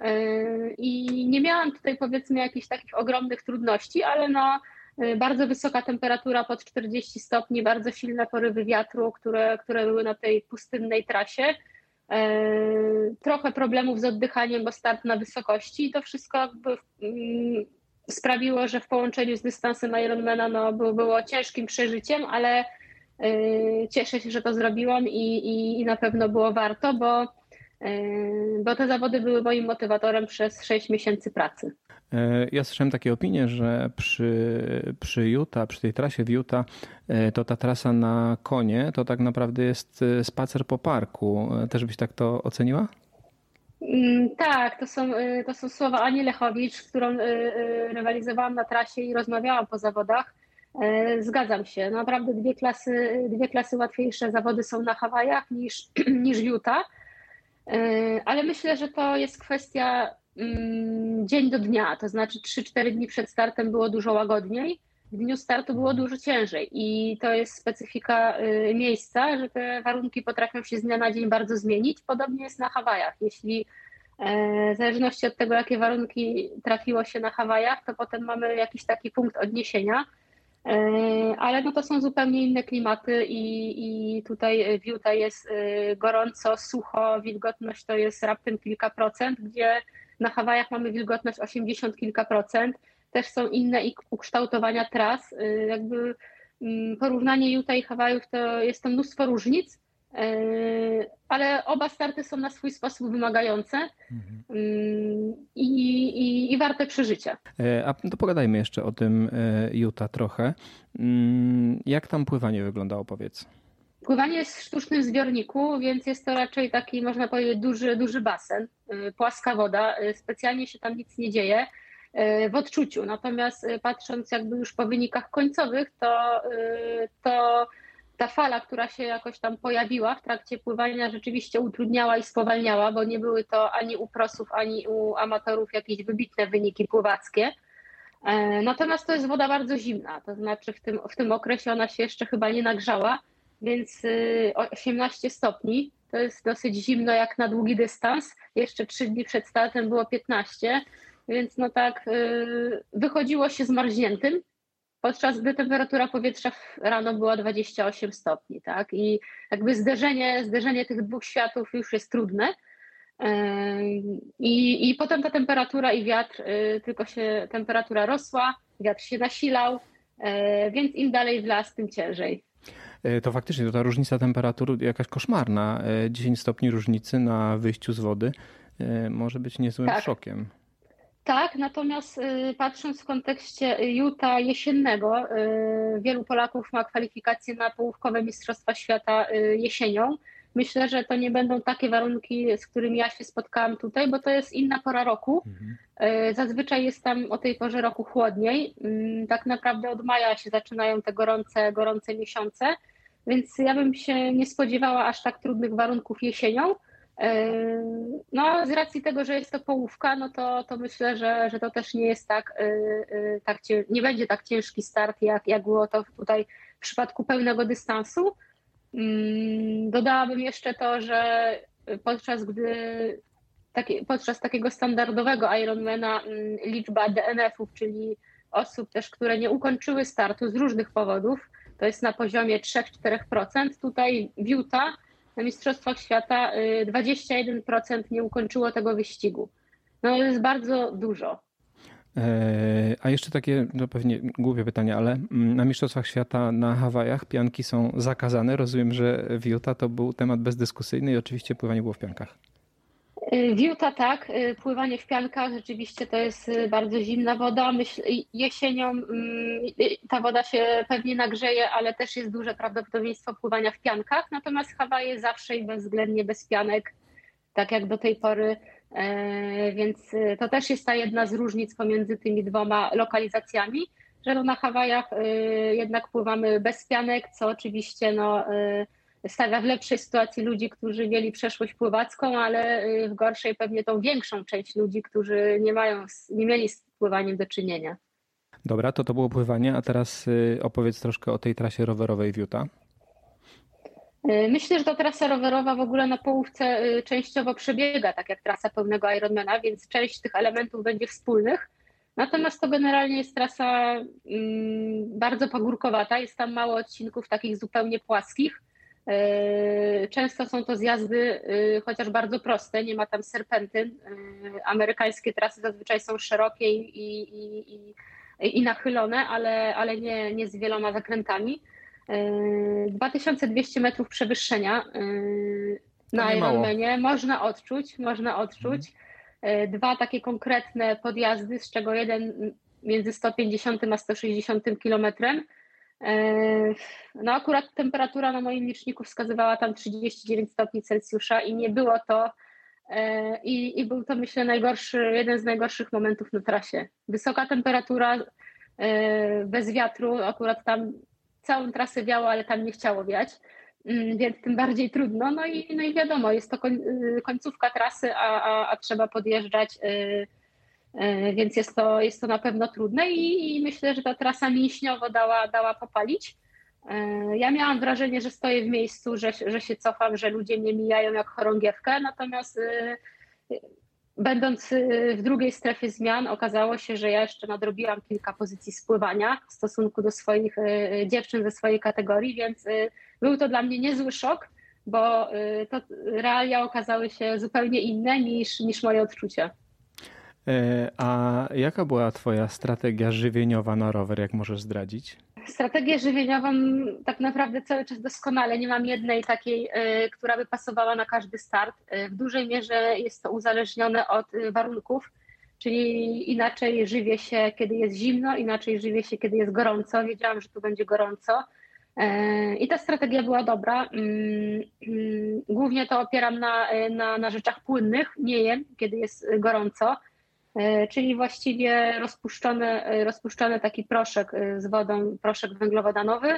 Yy, I nie miałam tutaj powiedzmy jakichś takich ogromnych trudności, ale no yy, bardzo wysoka temperatura pod 40 stopni, bardzo silne porywy wiatru, które, które były na tej pustynnej trasie. Yy, trochę problemów z oddychaniem, bo start na wysokości i to wszystko jakby mm, sprawiło, że w połączeniu z dystansem Ironmana no, było ciężkim przeżyciem, ale cieszę się, że to zrobiłam i, i, i na pewno było warto, bo bo te zawody były moim motywatorem przez 6 miesięcy pracy. Ja słyszałem takie opinie, że przy, przy Utah, przy tej trasie w Utah, to ta trasa na konie to tak naprawdę jest spacer po parku. Też byś tak to oceniła? Mm, tak, to są, to są słowa Ani Lechowicz, z którą rywalizowałam na trasie i rozmawiałam po zawodach. Zgadzam się. Naprawdę dwie klasy, dwie klasy łatwiejsze zawody są na Hawajach niż, niż Utah. E, ale myślę, że to jest kwestia mm, dzień do dnia. To znaczy 3-4 dni przed startem było dużo łagodniej. W dniu startu było dużo ciężej i to jest specyfika miejsca, że te warunki potrafią się z dnia na dzień bardzo zmienić. Podobnie jest na Hawajach. Jeśli E, w zależności od tego, jakie warunki trafiło się na Hawajach, to potem mamy jakiś taki punkt odniesienia. E, ale no to są zupełnie inne klimaty i, i tutaj Utah jest e, gorąco, sucho, wilgotność to jest raptem kilka procent, gdzie na Hawajach mamy wilgotność 80 kilka procent. Też są inne ukształtowania tras. Jakby mm, porównanie Utah i Hawajów to jest to mnóstwo różnic, ale oba starty są na swój sposób wymagające mhm. Yy, i, i, i, warte przeżycia. E, a to pogadajmy jeszcze o tym e, Utah trochę. Mm, jak tam pływanie wyglądało, powiedz? Pływanie jest w sztucznym zbiorniku, więc jest to raczej taki, można powiedzieć, duży, duży basen, płaska woda. Specjalnie się tam nic nie dzieje w odczuciu. Natomiast patrząc jakby już po wynikach końcowych, to, to ta fala, która się jakoś tam pojawiła w trakcie pływania, rzeczywiście utrudniała i spowalniała, bo nie były to ani u prosów, ani u amatorów jakieś wybitne wyniki pływackie. E, natomiast to jest woda bardzo zimna, to znaczy w tym, w tym okresie ona się jeszcze chyba nie nagrzała, więc 18 y, stopni to jest dosyć zimno jak na długi dystans. Jeszcze 3 dni przed startem było 15, więc no tak y, wychodziło się zmarzniętym podczas gdy temperatura powietrza rano była 28 stopni, tak? I jakby zderzenie, zderzenie tych dwóch światów już jest trudne. I, I potem ta temperatura i wiatr, y, tylko się temperatura rosła, wiatr się nasilał, e, więc im dalej w las, tym ciężej. To faktycznie to ta różnica temperatur jakaś koszmarna. 10 e, stopni różnicy na wyjściu z wody może być niezłym tak. szokiem. Tak, natomiast y, patrząc w kontekście Juta jesiennego, y, wielu Polaków ma kwalifikacje na połówkowe Mistrzostwa Świata y, jesienią. Myślę, że to nie będą takie warunki, z którymi ja się spotkałam tutaj, bo to jest inna pora roku. Mhm. Zazwyczaj jest tam o tej porze roku chłodniej. Tak naprawdę od maja się zaczynają te gorące, gorące miesiące, więc ja bym się nie spodziewała aż tak trudnych warunków jesienią. No, z racji tego, że jest to połówka, no to, to myślę, że, że to też nie jest tak, y, y, tak nie będzie tak ciężki start, jak, jak było to tutaj w przypadku pełnego dystansu. Dodałabym jeszcze to, że podczas gdy podczas takiego standardowego Ironmana liczba DNF-ów, czyli osób też, które nie ukończyły startu z różnych powodów, to jest na poziomie 3-4%. Tutaj Utah na Mistrzostwach Świata 21% y, nie ukończyło tego wyścigu. No to jest bardzo dużo. E, a jeszcze takie, no pewnie głupie pytanie, ale mm, na Mistrzostwach Świata na Hawajach pianki są zakazane. Rozumiem, że w Utah to był temat bezdyskusyjny i oczywiście pływanie było w piankach. Y, Wiuta tak, y, pływanie w piankach rzeczywiście to jest y, bardzo zimna woda. Myśl, jesienią mm, ta woda się pewnie nagrzeje, ale też jest duże prawdopodobieństwo pływania w piankach. Natomiast Hawaje zawsze i bezwzględnie bez pianek, tak jak do tej pory. E, więc to też jest ta jedna z różnic pomiędzy tymi dwoma lokalizacjami, że no na Hawajach jednak pływamy bez pianek, co oczywiście no, stawia w lepszej sytuacji ludzi, którzy mieli przeszłość pływacką, ale y, w gorszej pewnie tą większą część ludzi, którzy nie mają, nie mieli z pływaniem do czynienia. Dobra, to to było pływanie, a teraz y, opowiedz troszkę o tej trasie rowerowej w Utah. Y, myślę, że ta trasa rowerowa w ogóle na połówce częściowo przebiega, tak jak trasa pełnego Ironmana, więc część tych elementów będzie wspólnych. Natomiast to generalnie jest trasa mm, bardzo pagórkowata, jest tam mało odcinków takich zupełnie płaskich. E, często są to zjazdy, e, chociaż bardzo proste, nie ma tam serpentyn. E, amerykańskie trasy zazwyczaj są szerokie i, i, i, i nachylone, ale, ale nie, nie z wieloma zakrętami. 2200 metrów przewyższenia. na Ironmanie. Można odczuć, można odczuć. Dwa takie konkretne podjazdy, z czego jeden między 150 a 160 kilometrem. No akurat temperatura na moim liczniku wskazywała tam 39 stopni Celsjusza i nie było to i, i był to myślę najgorszy, jeden z najgorszych momentów na trasie. Wysoka temperatura, bez wiatru, akurat tam całą trasę wiało, ale tam nie chciało wiać, mm, więc tym bardziej trudno. No i, no i wiadomo, jest to y, końcówka trasy, a, a, a trzeba podjeżdżać, y, więc jest to, jest to na pewno trudne i, i myślę, że ta trasa mięśniowo dała, dała popalić. Ja miałam wrażenie, że stoję w miejscu, że, że się cofam, że ludzie mnie mijają jak chorągiewkę, natomiast Będąc y, w drugiej strefie zmian, okazało się, że ja jeszcze nadrobiłam kilka pozycji spływania w stosunku do swoich dziewczyn ze swojej kategorii, więc był to dla mnie niezły szok, bo to realia okazały się zupełnie inne niż, niż moje odczucia. E, a jaka była Twoja strategia żywieniowa na rower, jak możesz zdradzić? Strategię żywieniową tak naprawdę cały czas doskonale. Nie mam jednej takiej, y, która by pasowała na każdy start. Y, w dużej mierze jest to uzależnione od warunków, czyli inaczej żywię się, kiedy jest zimno, inaczej żywię się, kiedy jest gorąco. Wiedziałam, że tu będzie gorąco. I ta strategia była dobra. Mm, mm, głównie to opieram na, na, na rzeczach płynnych. Nie jem, kiedy jest gorąco E, czyli właściwie rozpuszczony, e, rozpuszczony taki proszek e, z wodą, proszek węglowodanowy,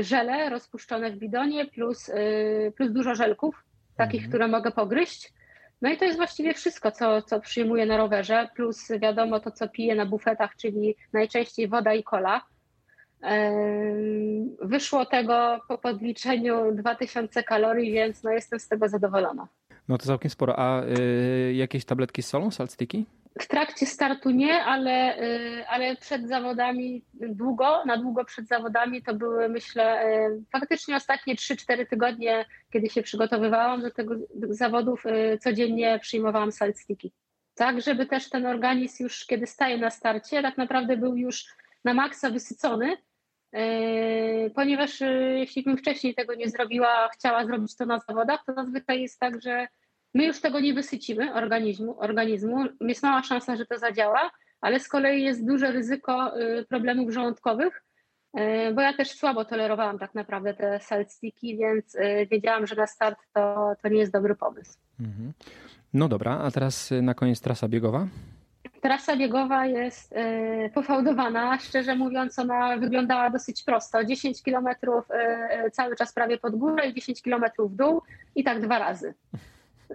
żele rozpuszczone w bidonie plus, plus dużo żelków, takich, mhm. które mogę pogryźć. No i to jest właściwie wszystko, co, co przyjmuję na rowerze, plus wiadomo to, co piję na bufetach, czyli najczęściej woda i kola. Wyszło tego po podliczeniu 2000 kalorii, więc no jestem z tego zadowolona. No to całkiem sporo. A y, jakieś tabletki z solą, salt sticky? W trakcie startu nie, ale, y, ale przed zawodami długo, na długo przed zawodami to były myślę y, faktycznie ostatnie 3-4 tygodnie, kiedy się przygotowywałam do tego zawodów, y, codziennie przyjmowałam salt sticky. Tak, żeby też ten organizm już kiedy staje na starcie, tak naprawdę był już na maksa wysycony, ponieważ jeśli bym wcześniej tego nie zrobiła, chciała zrobić to na zawodach, to zazwyczaj jest tak, że My już tego nie wysycimy organizmu, organizmu. Jest mała szansa, że to zadziała, ale z kolei jest duże ryzyko y, problemów żołądkowych, y, bo ja też słabo tolerowałam tak naprawdę te salciki, więc y, wiedziałam, że na start to, to nie jest dobry pomysł. Mhm. No dobra, a teraz na koniec trasa biegowa? Trasa biegowa jest pofałdowana. Szczerze mówiąc, ona wyglądała dosyć prosto. 10 km cały czas prawie pod górę i 10 km w dół i tak dwa razy.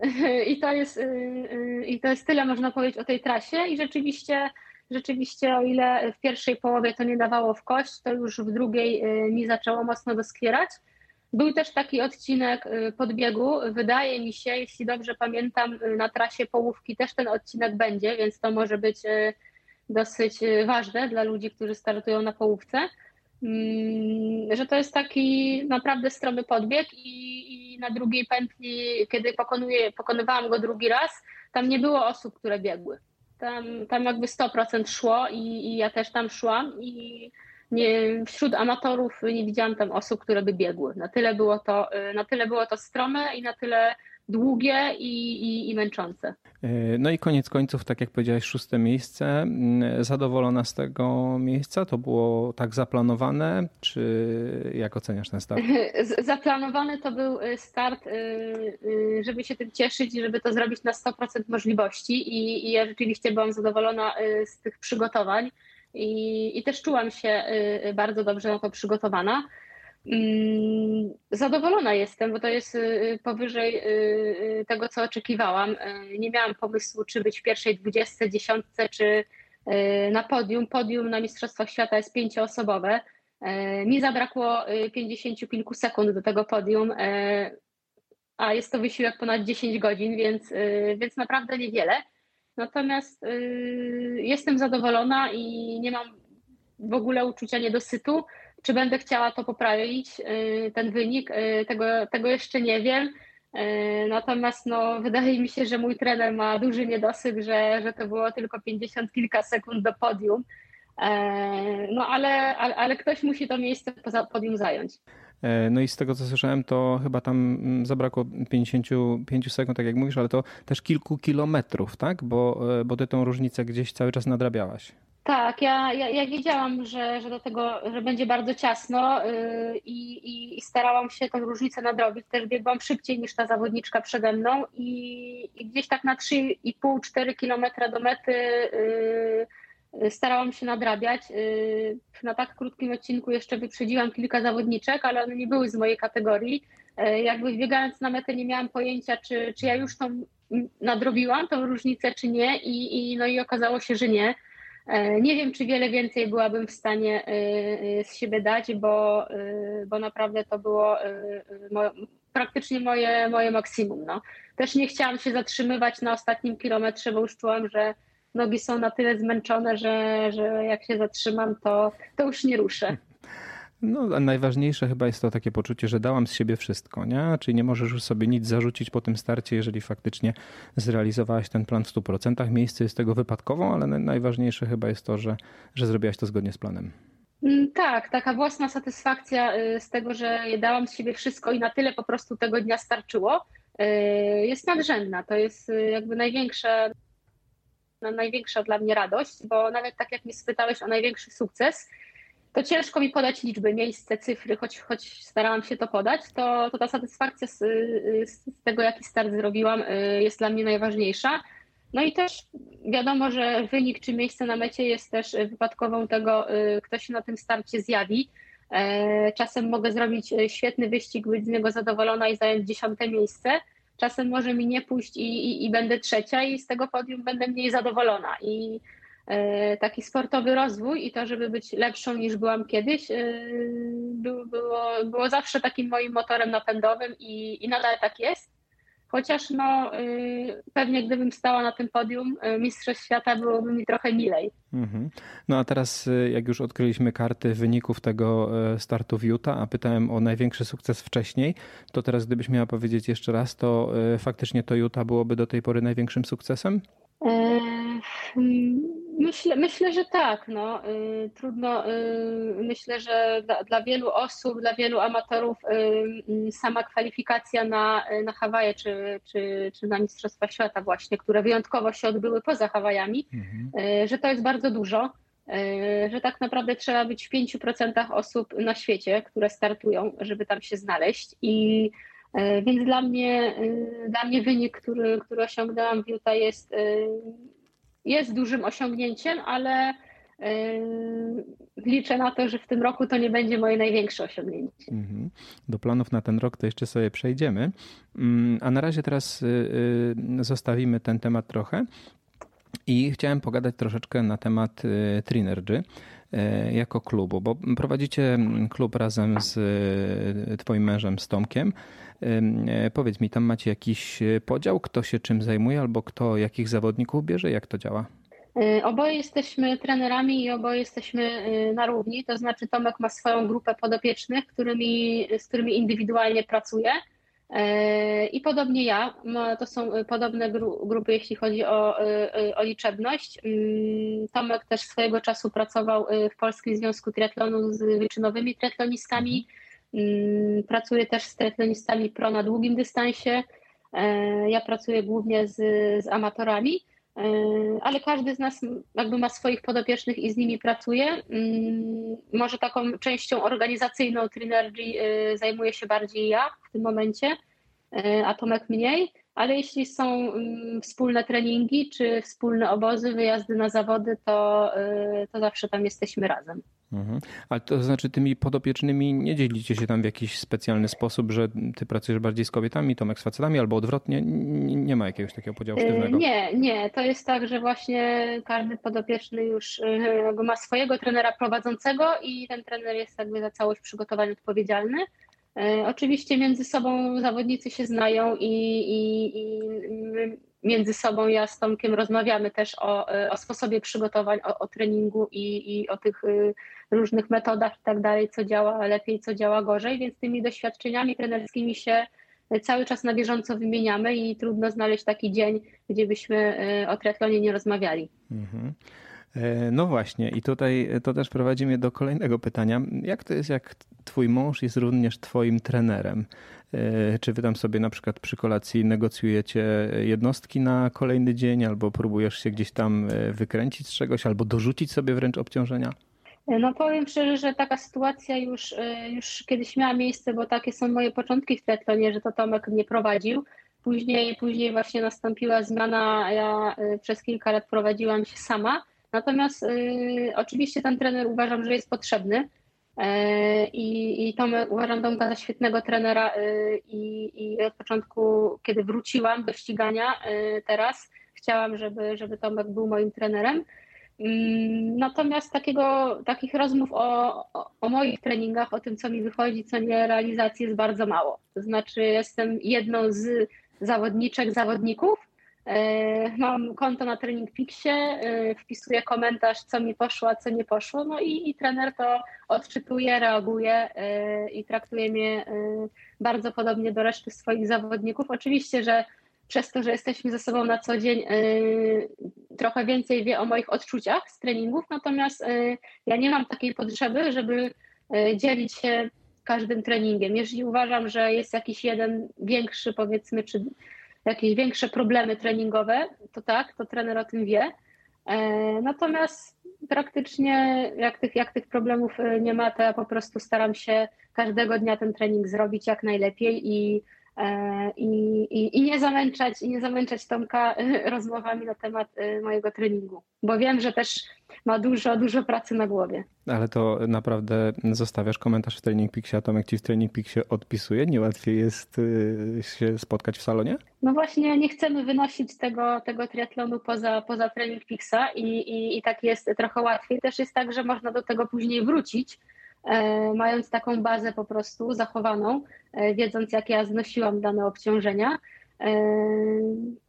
I to jest, y, y, i to jest tyle, można powiedzieć, o tej trasie. I rzeczywiście, rzeczywiście, o ile w pierwszej połowie to nie dawało w kość, to już w drugiej y, mi zaczęło mocno doskwierać. Był też taki odcinek podbiegu. Wydaje mi się, jeśli dobrze pamiętam, na trasie połówki też ten odcinek będzie, więc to może być dosyć ważne dla ludzi, którzy startują na połówce. Mm, że to jest taki naprawdę stromy podbieg i, i na drugiej pętli, kiedy pokonuję, pokonywałam go drugi raz, tam nie było osób, które biegły. Tam, tam jakby 100% szło i, i ja też tam szłam i nie, wśród amatorów nie widziałam tam osób, które by biegły. Na tyle było to, na tyle było to strome i na tyle długie i, i, i męczące. E, no i koniec końców, tak jak powiedziałeś, szóste miejsce. Mm, zadowolona z tego miejsca? To było tak zaplanowane, czy jak oceniasz ten start? Zaplanowany to był y, start, y, żeby się tym cieszyć i żeby to zrobić na 100% możliwości i, i ja rzeczywiście byłam zadowolona z tych przygotowań i, i też czułam się bardzo dobrze na to przygotowana. Mm, zadowolona jestem, bo to jest y, powyżej y, y, tego, co oczekiwałam. Nie miałam pomysłu, czy być w pierwszej dwudziestce, dziesiątce, czy na podium. Podium na Mistrzostwach Świata jest pięcioosobowe. Mi zabrakło pięćdziesięciu kilku sekund do tego podium, a jest to wysiłek ponad 10 godzin, więc, więc naprawdę niewiele. Natomiast jestem zadowolona i nie mam w ogóle uczucia niedosytu. Czy będę chciała to poprawić, y, ten wynik, y, tego, tego jeszcze nie wiem. Y, natomiast no, wydaje mi się, że mój trener ma duży niedosyt, że, że to było tylko 50 kilka sekund do podium. No ale, ale, ale ktoś musi to miejsce poza podium zająć. No i z tego co słyszałem, to chyba tam mm, zabrakło 55 sekund, tak jak mówisz, ale to też kilku kilometrów, tak? Bo, bo ty tą różnicę gdzieś cały czas nadrabiałaś. Tak, ja, ja, ja wiedziałam, że, że do tego, że będzie bardzo ciasno yy, i, i, starałam się tę różnicę nadrobić. Też biegłam szybciej niż ta zawodniczka przede mną i, i gdzieś tak na 3,5-4 kilometra do mety yy, starałam się nadrabiać. Yy, na tak krótkim odcinku jeszcze wyprzedziłam kilka zawodniczek, ale one nie były z mojej kategorii. Jakby biegając na metę nie miałam pojęcia, czy, czy ja już tą nadrobiłam tą różnicę, czy nie i, i, no i okazało się, że nie. E, nie wiem, czy wiele więcej byłabym w stanie e, e, z siebie dać, bo, bo naprawdę to było praktycznie moje, moje maksimum. No. Też nie chciałam się zatrzymywać na ostatnim kilometrze, bo już czułam, że nogi są na tyle zmęczone, że, że jak się zatrzymam, to, to już nie ruszę. No, najważniejsze chyba jest to takie poczucie, że dałam z siebie wszystko, nie? Czyli nie możesz już sobie nic zarzucić po tym starcie, jeżeli faktycznie zrealizowałaś ten plan w 100%. Miejsce jest tego wypadkową, ale najważniejsze chyba jest to, że, że zrobiłaś to zgodnie z planem. Mm, tak, taka własna satysfakcja y, z tego, że dałam z siebie wszystko i na tyle po prostu tego dnia starczyło, y, jest nadrzędna. To jest y, jakby największa, największa dla mnie radość, bo nawet tak jak mnie spytałeś o największy sukces, to ciężko mi podać liczby, miejsce, cyfry, choć, choć starałam się to podać, to, to ta satysfakcja z, z tego, jaki start zrobiłam, y, jest dla mnie najważniejsza. No i też wiadomo, że wynik czy miejsce na mecie jest też wypadkową tego, y, kto się na tym starcie zjawi. E, czasem mogę zrobić y, świetny wyścig, być z niego zadowolona i zająć dziesiąte miejsce. Czasem może mi nie pójść i, i, i będę trzecia i z tego podium będę mniej zadowolona. I taki sportowy rozwój i to, żeby być lepszą niż byłam kiedyś, e, było, było zawsze takim moim motorem napędowym i, i nadal tak jest. Chociaż no, e, pewnie gdybym stała na tym podium Mistrzostw Świata byłoby mi trochę milej. Mhm. No a teraz jak już odkryliśmy karty wyników tego startu w Utah, a pytałem o największy sukces wcześniej, to teraz gdybyś miała powiedzieć jeszcze raz, to faktycznie to Utah byłoby do tej pory największym sukcesem? Myślę, myślę, że tak. No. Y, trudno, y, myślę, że dla, dla, wielu osób, dla wielu amatorów y, sama kwalifikacja na, na Hawaje czy, czy, czy na Mistrzostwa Świata właśnie, które wyjątkowo się odbyły poza Hawajami, mhm. że to jest bardzo dużo, że tak naprawdę trzeba być w 5% osób na świecie, które startują, żeby tam się znaleźć i więc dla mnie, dla mnie wynik, który, który osiągnęłam w Utah jest jest dużym osiągnięciem, ale yy, liczę na to, że w tym roku to nie będzie moje największe osiągnięcie. Mhm. Do planów na ten rok to jeszcze sobie przejdziemy. Mm, a na razie teraz y, y, zostawimy ten temat trochę. I chciałem pogadać troszeczkę na temat y, Trinergy jako klubu, bo prowadzicie klub razem z Twoim mężem, z Tomkiem. E, powiedz mi, tam macie jakiś e, podział, kto się czym zajmuje albo kto jakich zawodników bierze? Jak to działa? E, oboje jesteśmy trenerami i oboje jesteśmy na równi, to znaczy Tomek ma swoją grupę podopiecznych, którymi, z którymi indywidualnie pracuje i podobnie ja. To są podobne grupy, jeśli chodzi o, o liczebność. Tomek też swojego czasu pracował w Polskim Związku Triatlonu z wyczynowymi triatlonistami. Mm, pracuję też z triatlonistami pro na długim dystansie. E, ja pracuję głównie z, z amatorami, e, ale każdy z nas jakby ma swoich podopiecznych i z nimi pracuje. Mm, może taką częścią organizacyjną Trinergy e, zajmuję się bardziej ja w tym momencie, a Tomek mniej ale jeśli są mm, wspólne treningi czy wspólne obozy, wyjazdy na zawody, to, to zawsze tam jesteśmy razem. Mhm. Ale to znaczy tymi podopiecznymi nie dzielicie się tam w jakiś specjalny sposób, że ty pracujesz bardziej z kobietami, Tomek z facetami, albo odwrotnie? Nie ma jakiegoś takiego podziału sztywnego? Nie, nie. To jest tak, że właśnie każdy podopieczny już y, ma swojego trenera prowadzącego i ten trener jest jakby za całość przygotowań odpowiedzialny. Y, oczywiście między sobą zawodnicy się znają i, i, i między sobą ja z Tomkiem rozmawiamy też o, o sposobie przygotowań, o, o treningu i, i o tych różnych metodach i tak dalej, co działa lepiej, co działa gorzej, więc tymi doświadczeniami trenerskimi się cały czas na bieżąco wymieniamy i trudno znaleźć taki dzień, gdzie byśmy e, o triatlonie nie rozmawiali. Mhm. No właśnie, i tutaj to też prowadzi mnie do kolejnego pytania. Jak to jest, jak twój mąż jest również twoim trenerem? Czy wy tam sobie na przykład przy kolacji negocjujecie jednostki na kolejny dzień, albo próbujesz się gdzieś tam wykręcić z czegoś, albo dorzucić sobie wręcz obciążenia? No powiem szczerze, że taka sytuacja już, już kiedyś miała miejsce, bo takie są moje początki w triatlonie, że to Tomek mnie prowadził. Później, później właśnie nastąpiła zmiana, ja przez kilka lat prowadziłam się sama. Natomiast y, oczywiście ten trener uważam, że jest potrzebny. I, i Tomek, uważam Tomka za świetnego trenera i, i od początku, kiedy wróciłam do ścigania teraz, chciałam, żeby, żeby Tomek był moim trenerem. Mm, natomiast takiego, takich rozmów o, o, o, moich treningach, o tym, co mi wychodzi, co nie realizacji, jest bardzo mało. To znaczy, jestem jedną z zawodniczek, zawodników. E, mam konto na Training Peaksie, e, wpisuję komentarz, co mi poszło, a co nie poszło, no i, i trener to odczytuje, reaguje e, i traktuje mnie bardzo podobnie do reszty swoich zawodników. Oczywiście, że przez to, że jesteśmy ze sobą na co dzień, trochę więcej wie o moich odczuciach z treningów, natomiast ja nie mam takiej potrzeby, żeby dzielić się każdym treningiem. Jeżeli uważam, że jest jakiś jeden większy, powiedzmy, czy jakieś większe problemy treningowe, to tak, to trener o tym wie. E, natomiast praktycznie jak tych, jak tych problemów nie ma, to ja po prostu staram się każdego dnia ten trening zrobić jak najlepiej i E, i, i, i, nie zamęczać, i nie zamęczać Tomka e, rozmowami na temat e, mojego treningu, bo wiem, że też ma dużo, dużo pracy na głowie. Ale to naprawdę zostawiasz komentarz w Training Peaksie, a Tomek ci w Training Peaksie odpisuje? Nie łatwiej jest się spotkać w salonie? No właśnie, nie chcemy wynosić tego, tego triatlonu poza, poza Training Peaksa i, i, i tak jest trochę łatwiej. Też jest tak, że można do tego później wrócić, E, mając taką bazę po prostu zachowaną, e, wiedząc jak ja znosiłam dane obciążenia. E,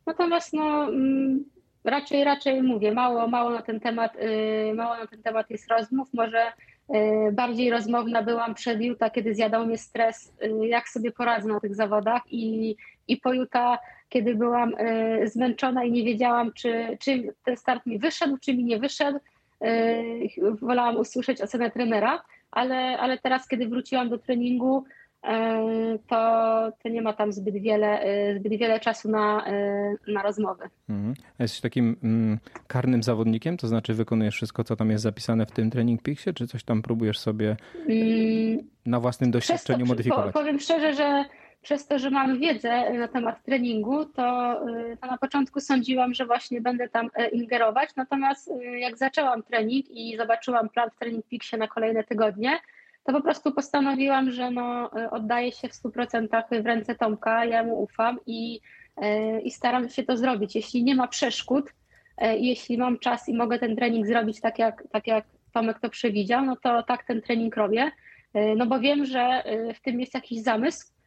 natomiast no, mm, raczej, raczej mówię, mało, mało na ten temat, mało na ten temat jest rozmów. Może bardziej rozmowna byłam przed Juta, kiedy zjadał mnie stres, jak sobie poradzę na tych zawodach i, i po Juta, kiedy byłam zmęczona i nie wiedziałam, czy, czy ten start mi wyszedł, czy mi nie wyszedł, wolałam usłyszeć ocenę trenera ale, ale teraz, kiedy wróciłam do treningu, e, to, to nie ma tam zbyt wiele, e, zbyt wiele czasu na, e, na rozmowy. Mhm. Jesteś takim mm, karnym zawodnikiem, to znaczy wykonujesz wszystko, co tam jest zapisane w tym Training Peaksie, czy coś tam próbujesz sobie mm, na własnym doświadczeniu to, modyfikować? Powiem szczerze, że przez to, że mam wiedzę na temat treningu, to, y, to, na początku sądziłam, że właśnie będę tam e, ingerować. Natomiast y, jak zaczęłam trening i zobaczyłam plan w Training Peaksie na kolejne tygodnie, to po prostu postanowiłam, że no, y, oddaję się w 100% w ręce Tomka, ja mu ufam i, i staram się to zrobić. Jeśli nie ma przeszkód, jeśli mam czas i mogę ten trening zrobić tak jak, tak jak Tomek to przewidział, no to tak ten trening robię. No bo wiem, że w tym jest jakiś zamysł, E,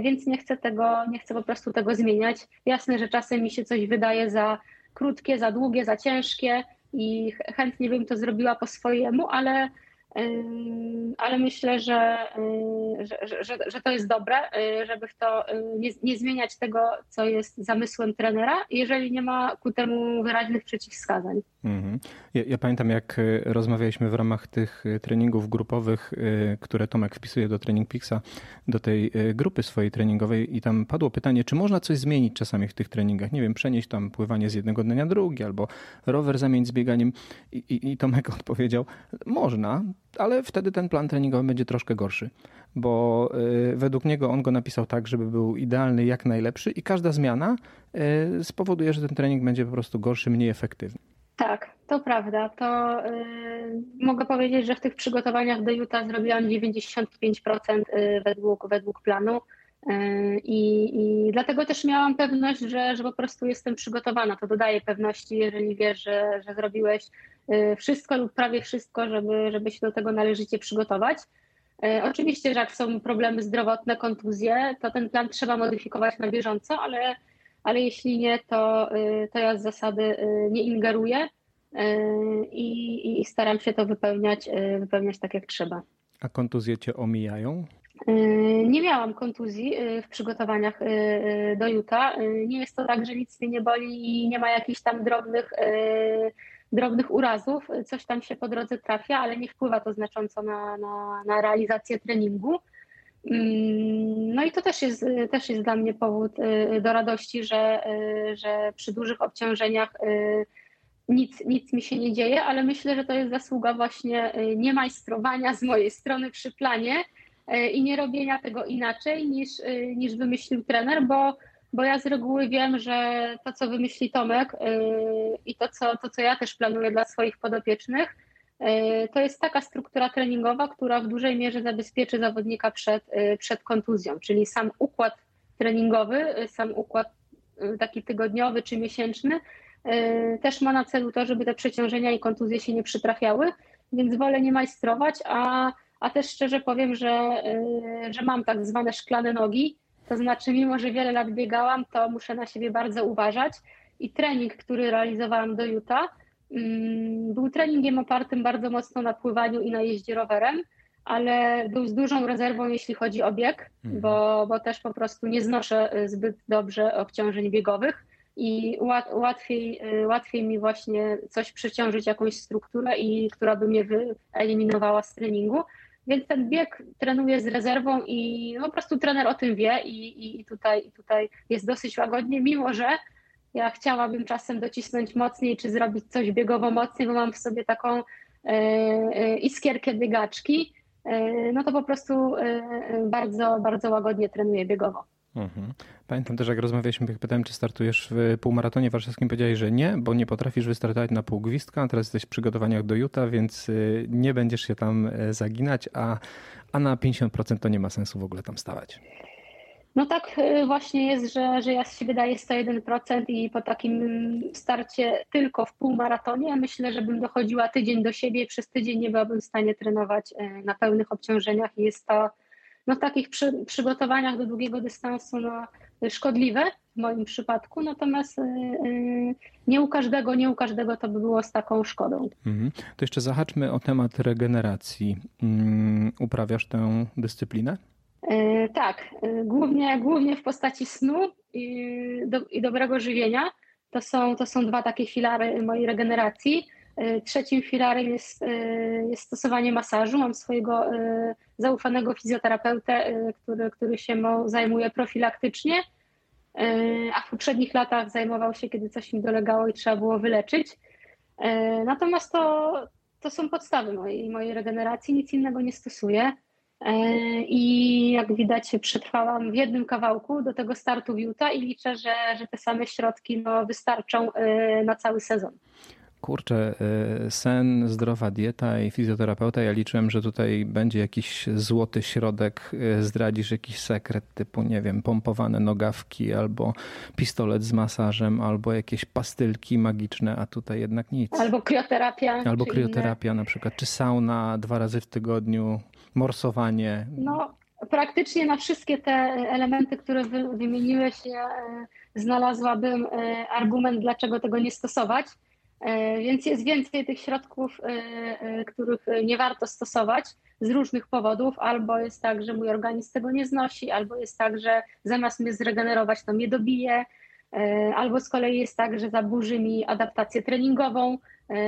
więc nie chcę tego, nie chcę po prostu tego zmieniać. Jasne, że czasem mi się coś wydaje za krótkie, za długie, za ciężkie i chętnie bym to zrobiła po swojemu, ale ale myślę, że, że, że, że, to jest dobre, y, żeby w to nie, nie, zmieniać tego, co jest zamysłem trenera, jeżeli nie ma ku temu wyraźnych przeciwwskazań. Mhm. Ja, ja, pamiętam, jak y, rozmawialiśmy w ramach tych treningów grupowych, które Tomek wpisuje do Training Pixa, do tej grupy swojej treningowej i tam padło pytanie, czy można coś zmienić czasami w tych treningach, nie wiem, przenieść tam pływanie z jednego dnia na drugi albo rower zamienić z bieganiem i, i, i Tomek odpowiedział, można, ale wtedy ten plan treningowy będzie troszkę gorszy, bo y, według niego on go napisał tak, żeby był idealny, jak najlepszy i każda zmiana y, spowoduje, że ten trening będzie po prostu gorszy, mniej efektywny. Tak, to prawda. To yy, mogę powiedzieć, że w tych przygotowaniach do Utah zrobiłam 95% y, według, według planu. I, I, dlatego też miałam pewność, że, że po prostu jestem przygotowana. To dodaje pewności, jeżeli wiesz, że, że zrobiłeś Y, wszystko lub prawie wszystko, żeby, żeby się do tego należycie przygotować. Y, oczywiście, że jak są problemy zdrowotne, kontuzje, to ten plan trzeba modyfikować na bieżąco, ale, ale jeśli nie, to, to ja z zasady nie ingeruję i, i staram się to wypełniać, wypełniać tak, jak trzeba. A kontuzje cię omijają? Nie miałam kontuzji w przygotowaniach do Juta. Nie jest to tak, że nic mnie nie boli i nie ma jakichś tam drobnych drobnych urazów, coś tam się po drodze trafia, ale nie wpływa to znacząco na, na, na realizację treningu. Mm, no i to też jest, też jest dla mnie powód do radości, że, że przy dużych obciążeniach nic, nic mi się nie dzieje, ale myślę, że to jest zasługa właśnie nie majstrowania z mojej strony przy planie, E, i nie robienia tego inaczej niż, e, niż wymyślił trener, bo, bo ja z reguły wiem, że to, co wymyśli Tomek e, i to co, to, co ja też planuję dla swoich podopiecznych, to jest taka struktura treningowa, która w dużej mierze zabezpieczy zawodnika przed, przed kontuzją, czyli sam układ treningowy, sam układ taki tygodniowy czy miesięczny też ma na celu to, żeby te przeciążenia i kontuzje się nie przytrafiały, więc wolę nie majstrować, a a też szczerze powiem, że, y, że mam tak zwane szklane nogi, to znaczy mimo, że wiele lat biegałam, to muszę na siebie bardzo uważać i trening, który realizowałam do Utah, mm, był treningiem opartym bardzo mocno na pływaniu i na jeździe rowerem, ale był z dużą rezerwą, jeśli chodzi o bieg, mhm. bo, bo też po prostu nie znoszę y, zbyt dobrze obciążeń biegowych i łatwiej, y, łatwiej mi właśnie coś przeciążyć, jakąś strukturę, i która by mnie wyeliminowała z treningu. Więc ten bieg trenuję z rezerwą i po prostu trener o tym wie i, i tutaj, tutaj jest dosyć łagodnie, mimo że ja chciałabym czasem docisnąć mocniej, czy zrobić coś biegowo mocniej, bo mam w sobie taką e, iskierkę biegaczki, e, no to po prostu bardzo, bardzo łagodnie trenuję biegowo. Mhm. Pamiętam też, jak rozmawialiśmy, jak pytałem, czy startujesz w półmaratonie warszawskim, powiedziałeś, że nie, bo nie potrafisz wystartować na pół gwizdka, a teraz jesteś w przygotowaniach do Utah, więc y, nie będziesz się tam e, zaginać, a, a na 50% to nie ma sensu w ogóle tam stawać. No tak y, właśnie jest, że, że ja z siebie daję 101% i po takim starcie tylko w półmaratonie myślę, że bym dochodziła tydzień do siebie i przez tydzień nie byłabym w stanie trenować e, na pełnych obciążeniach i jest to no, w takich przy, przygotowaniach do długiego dystansu no, szkodliwe w moim przypadku, natomiast yy, nie u każdego, nie u każdego to by było z taką szkodą. Mhm. To jeszcze zahaczmy o temat regeneracji. Yy, uprawiasz tę dyscyplinę? Yy, tak, y, głównie, głównie w postaci snu i, do, i dobrego żywienia. To są, to są dwa takie filary mojej regeneracji. Y, trzecim filarem jest, y, jest stosowanie masażu. Mam swojego y, zaufanego fizjoterapeutę, który, który się zajmuje profilaktycznie, a w poprzednich latach zajmował się, kiedy coś mi dolegało i trzeba było wyleczyć. Natomiast to, to są podstawy mojej, mojej regeneracji, nic innego nie stosuję. I jak widać, przetrwałam w jednym kawałku do tego startu Utah i liczę, że, że te same środki no, wystarczą na cały sezon kurczę, y, sen, zdrowa dieta i fizjoterapeuta. Ja liczyłem, że tutaj będzie jakiś złoty środek, y, zdradzisz jakiś sekret typu, nie wiem, pompowane nogawki albo pistolet z masażem, albo jakieś pastylki magiczne, a tutaj jednak nic. Albo krioterapia. Albo krioterapia inne. na przykład, czy sauna dwa razy w tygodniu, morsowanie. No, praktycznie na wszystkie te elementy, które wy, wymieniłeś, ja y, znalazłabym argument, dlaczego tego nie stosować. E, więc jest więcej tych środków, e, e, których nie warto stosować z różnych powodów. Albo jest tak, że mój organizm tego nie znosi, albo jest tak, że zamiast mnie zregenerować, to mnie dobije, albo z kolei jest tak, że zaburzy mi adaptację treningową,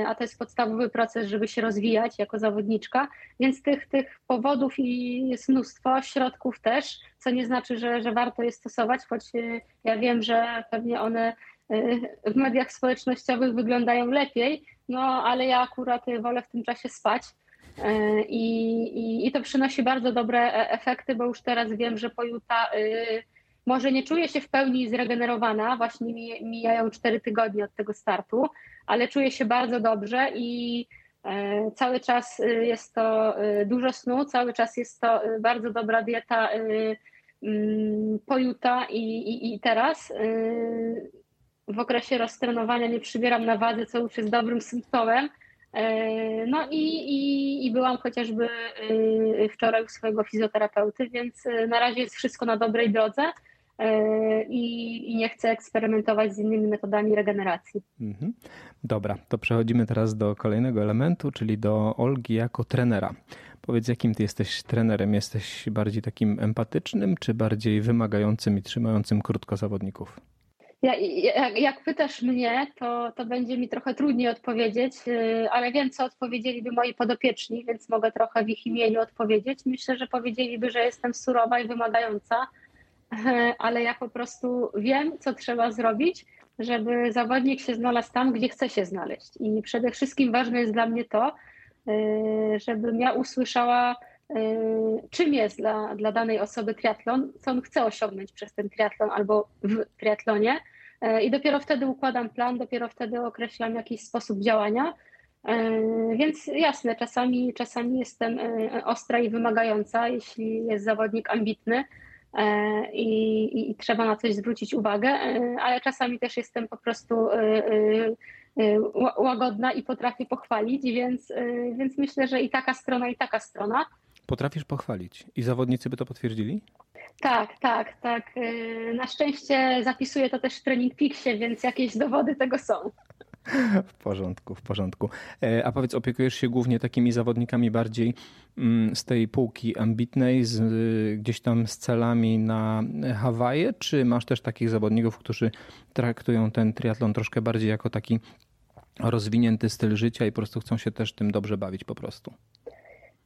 a to jest podstawowy proces, żeby się rozwijać jako zawodniczka. Więc tych, tych powodów jest mnóstwo, środków też, co nie znaczy, że, że warto je stosować, choć ja wiem, że pewnie one w mediach społecznościowych wyglądają lepiej, no ale ja akurat wolę w tym czasie spać. E, I, i, I, to przynosi bardzo dobre e, efekty, bo już teraz wiem, że pojuta y, może nie czuję się w pełni zregenerowana, właśnie mijają 4 tygodnie od tego startu, ale czuję się bardzo dobrze i e, cały czas y, jest to y, dużo snu, cały czas jest to bardzo dobra dieta mm, pojuta i, i, i teraz w okresie roztrenowania nie przybieram na wadze, co już jest dobrym symptomem. E, no i, i, i byłam chociażby e, wczoraj u swojego fizjoterapeuty, więc e, na razie jest wszystko na dobrej drodze i, i nie chcę eksperymentować z innymi metodami regeneracji. Mhm. Dobra, to przechodzimy teraz do kolejnego elementu, czyli do Olgi jako trenera. Powiedz, jakim ty jesteś trenerem? Jesteś bardziej takim empatycznym, czy bardziej wymagającym i trzymającym krótko zawodników? Ja, jak, jak, pytasz mnie, to, to będzie mi trochę trudniej odpowiedzieć, y, ale wiem, co odpowiedzieliby moi podopieczni, więc mogę trochę w ich imieniu odpowiedzieć. Myślę, że powiedzieliby, że jestem surowa i wymagająca, ale ja po prostu wiem, co trzeba zrobić, żeby zawodnik się znalazł tam, gdzie chce się znaleźć. I przede wszystkim ważne jest dla mnie to, y, żebym ja usłyszała, czym jest dla, dla danej osoby triatlon, co on chce osiągnąć przez ten triatlon albo w triatlonie. Y, I dopiero wtedy układam plan, dopiero wtedy określam jakiś sposób działania. Więc jasne, czasami, czasami jestem ostra i wymagająca, jeśli jest zawodnik ambitny, E, i, i, trzeba na coś zwrócić uwagę, ale czasami też jestem po prostu łagodna i potrafię pochwalić, więc, więc myślę, że i taka strona, i taka strona. Potrafisz pochwalić i zawodnicy by to potwierdzili? Tak, tak, tak. Na szczęście zapisuję to też w Training Peaksie, więc jakieś dowody tego są. W porządku, w porządku. E, a powiedz, opiekujesz się głównie takimi zawodnikami bardziej mm, z tej półki ambitnej, z, gdzieś tam z celami na Hawaje, czy masz też takich zawodników, którzy traktują ten triatlon troszkę bardziej jako taki rozwinięty styl życia i po prostu chcą się też tym dobrze bawić po prostu?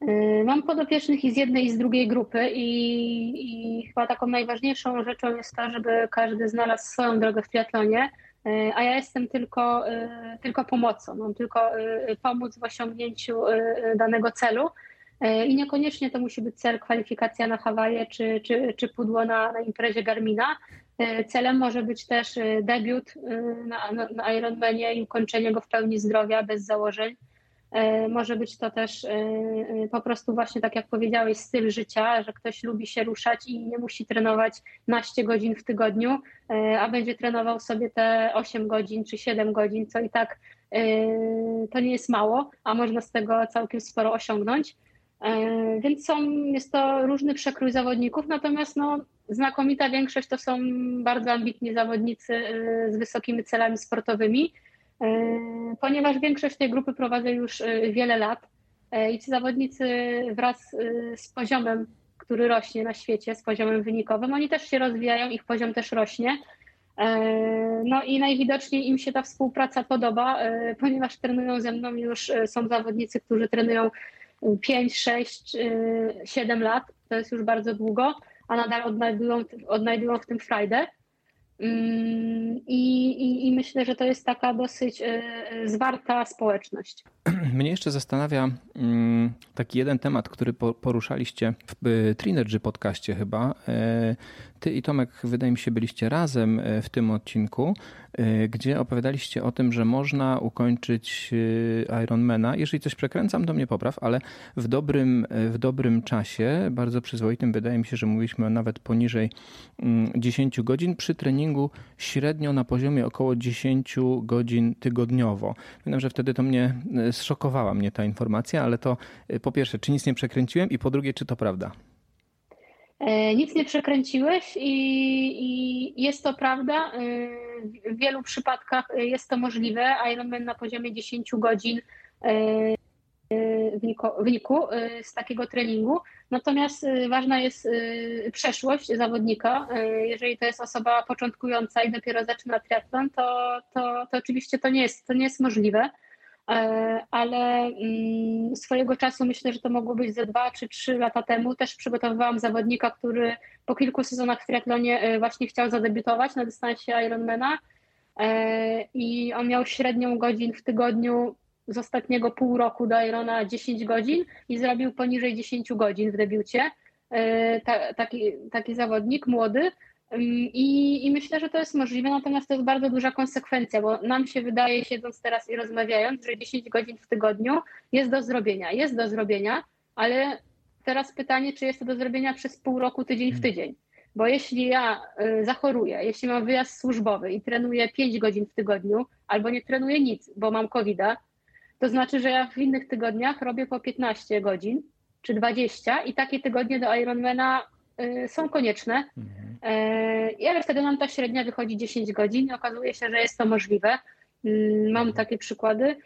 E, mam podopiecznych i z jednej i z drugiej grupy i, i chyba taką najważniejszą rzeczą jest to, żeby każdy znalazł swoją drogę w triatlonie E, a ja jestem tylko, e, tylko pomocą, mam tylko pomóc w osiągnięciu danego celu. I niekoniecznie to musi być cel kwalifikacja na Hawaje czy, czy, czy pudło na, na imprezie Garmina. Celem może być też debiut na, na Ironmanie i ukończenie go w pełni zdrowia, bez założeń. E, może być to też e, e, po prostu właśnie tak jak powiedziałeś, styl życia, że ktoś lubi się ruszać i nie musi trenować naście godzin w tygodniu, a będzie trenował sobie te 8 godzin czy 7 godzin, co i tak to nie jest mało, a można z tego całkiem sporo osiągnąć. Więc są, jest to różny przekrój zawodników, natomiast no, znakomita większość to są bardzo ambitni zawodnicy z wysokimi celami sportowymi ponieważ większość tej grupy prowadzę już e, wiele lat e, i ci zawodnicy wraz z poziomem, który rośnie na świecie, z poziomem wynikowym, oni też się rozwijają, ich poziom też rośnie. No i najwidoczniej im się ta współpraca podoba, ponieważ trenują ze mną już, są zawodnicy, którzy trenują 5, 6, 7 lat, to jest już bardzo długo, a nadal odnajdują, odnajdują w tym frajdę. Mm, I, i, I, myślę, że to jest taka dosyć e, e, zwarta społeczność. Mnie jeszcze zastanawia mm, taki jeden temat, który poruszaliście w e, Trinergy podcaście chyba. Ty i Tomek, wydaje mi się, byliście razem w tym odcinku, gdzie opowiadaliście o tym, że można ukończyć Ironmana. Jeżeli coś przekręcam, to mnie popraw, ale w dobrym, w dobrym czasie, bardzo przyzwoitym, wydaje mi się, że mówiliśmy nawet poniżej 10 mm, godzin przy treningu średnio na poziomie około 10 godzin tygodniowo. Pamiętam, że wtedy to mnie zszokowała mnie ta informacja, ale to y, po pierwsze, czy nic nie przekręciłem i po drugie, czy to prawda? E, nic nie przekręciłeś i, i, jest to prawda. E, w wielu przypadkach jest to możliwe. Ironman na poziomie 10 godzin e, wyniku, z takiego treningu. Natomiast ważna jest przeszłość zawodnika. Jeżeli to jest osoba początkująca i dopiero zaczyna triatlon, to, to, to oczywiście to nie jest, to nie jest możliwe. Ale mm, swojego czasu myślę, że to mogło być ze dwa czy trzy lata temu. Też przygotowywałam zawodnika, który po kilku sezonach w triatlonie właśnie chciał zadebiutować na dystansie Ironmana i on miał średnią godzin w tygodniu z ostatniego pół roku do Irona 10 godzin i zrobił poniżej 10 godzin w debiucie. Taki, taki zawodnik młody, i, I, myślę, że to jest możliwe, natomiast to jest bardzo duża konsekwencja, bo nam się wydaje, siedząc teraz i rozmawiając, że 10 godzin w tygodniu jest do zrobienia. Jest do zrobienia, ale teraz pytanie, czy jest to do zrobienia przez pół roku, tydzień w hmm. tydzień. Bo jeśli ja y, zachoruję, jeśli mam wyjazd służbowy i trenuję 5 godzin w tygodniu, albo nie trenuję nic, bo mam covid to znaczy, że ja w innych tygodniach robię po 15 godzin czy 20 i takie tygodnie do Ironmana y, są konieczne. Mhm I ale wtedy nam ta średnia wychodzi 10 godzin i okazuje się, że jest to możliwe. Mm, mam takie przykłady.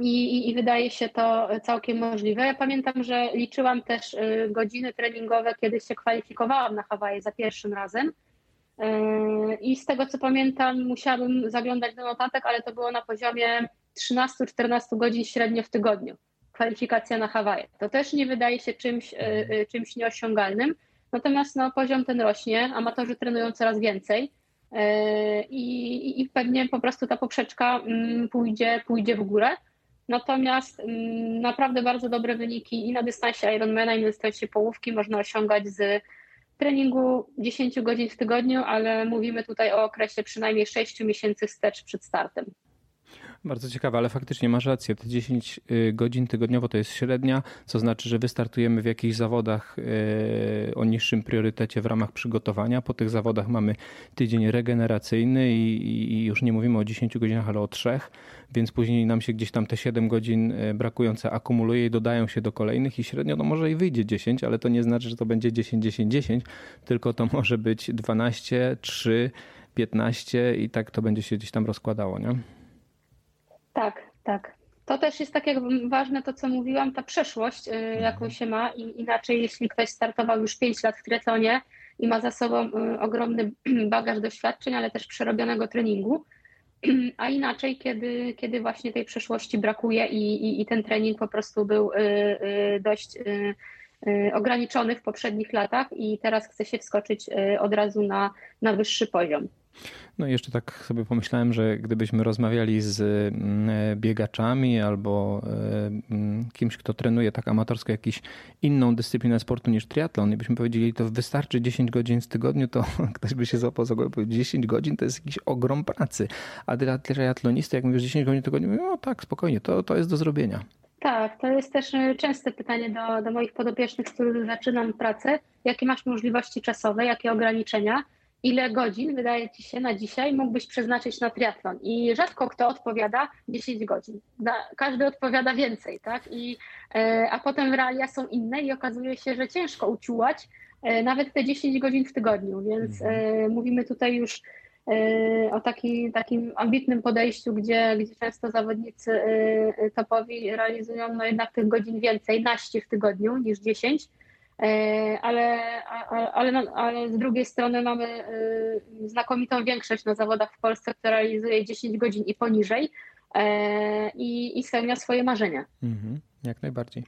I, i, I, wydaje się to całkiem możliwe. Ja pamiętam, że liczyłam też y, godziny treningowe, kiedy się kwalifikowałam na Hawaje za pierwszym razem. I z tego co pamiętam, musiałabym zaglądać do notatek, ale to było na poziomie 13-14 godzin średnio w tygodniu. Kwalifikacja na Hawaje. To też nie wydaje się czymś, czymś nieosiągalnym. Natomiast no, poziom ten rośnie, amatorzy trenują coraz więcej i, i pewnie po prostu ta poprzeczka mm, pójdzie, pójdzie w górę. Natomiast mm, naprawdę bardzo dobre wyniki i na dystansie Ironmana, i na dystansie połówki można osiągać z treningu 10 godzin w tygodniu, ale mówimy tutaj o okresie przynajmniej 6 miesięcy wstecz przed startem. Bardzo ciekawe, ale faktycznie masz rację. Te 10 y, godzin tygodniowo to jest średnia, co znaczy, że wystartujemy w jakichś zawodach y, o niższym priorytecie w ramach przygotowania. Po tych zawodach mamy tydzień regeneracyjny i, już nie mówimy o 10 godzinach, ale o 3, więc później nam się gdzieś tam te 7 godzin y, brakujące akumuluje i dodają się do kolejnych i średnio no może i wyjdzie 10, ale to nie znaczy, że to będzie 10, 10, 10, tylko to może być 12, 3, 15 i tak to będzie się gdzieś tam rozkładało, nie? Tak, tak. To też jest tak jak ważne to, co mówiłam, ta przeszłość, y, mhm. jaką się ma i inaczej, jeśli ktoś startował już 5 lat w triatlonie i ma za sobą y, ogromny bagaż doświadczeń, ale też przerobionego treningu, a inaczej, kiedy, kiedy właśnie tej przeszłości brakuje i, i, i ten trening po prostu był y, dość ograniczony w poprzednich latach i teraz chce się wskoczyć od razu na, na wyższy poziom. No i jeszcze tak sobie pomyślałem, że gdybyśmy rozmawiali z mm, biegaczami albo e, mm, kimś, kto trenuje tak amatorsko jakąś inną dyscyplinę sportu niż triatlon i byśmy powiedzieli, to wystarczy 10 godzin w tygodniu, to ktoś by się złapał za głowę powiedział, 10 godzin to jest jakiś ogrom pracy. A dla triatlonisty, jak mówisz 10 godzin w tygodniu, no tak, spokojnie, to, to jest do zrobienia. Tak, to jest też e, częste pytanie do, do moich podopiecznych, z których zaczynam pracę. Jakie masz możliwości czasowe, jakie ograniczenia? Ile godzin wydaje ci się na dzisiaj mógłbyś przeznaczyć na triatlon? I rzadko kto odpowiada 10 godzin. Każdy odpowiada więcej, tak? I, e, a potem realia są inne i okazuje się, że ciężko uciułać e, nawet te 10 godzin w tygodniu, więc mhm. E, mówimy tutaj już o taki, takim ambitnym podejściu, gdzie, gdzie często zawodnicy topowi realizują no jednak tych godzin więcej, naście w tygodniu niż 10, E, ale, ale, ale z drugiej strony mamy e, znakomitą większość na zawodach w Polsce, która realizuje 10 godzin i poniżej e, i, i spełnia swoje marzenia. Mhm, jak najbardziej.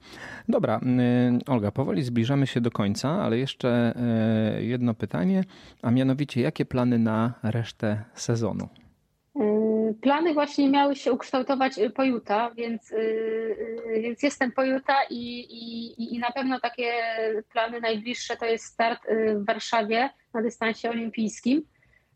Dobra, Olga, powoli zbliżamy się do końca, ale jeszcze jedno pytanie, a mianowicie jakie plany na resztę sezonu? Plany właśnie miały się ukształtować y, pojuta, więc, y, y, więc jestem pojuta i, i, i na pewno takie plany najbliższe to jest start w Warszawie na dystansie olimpijskim,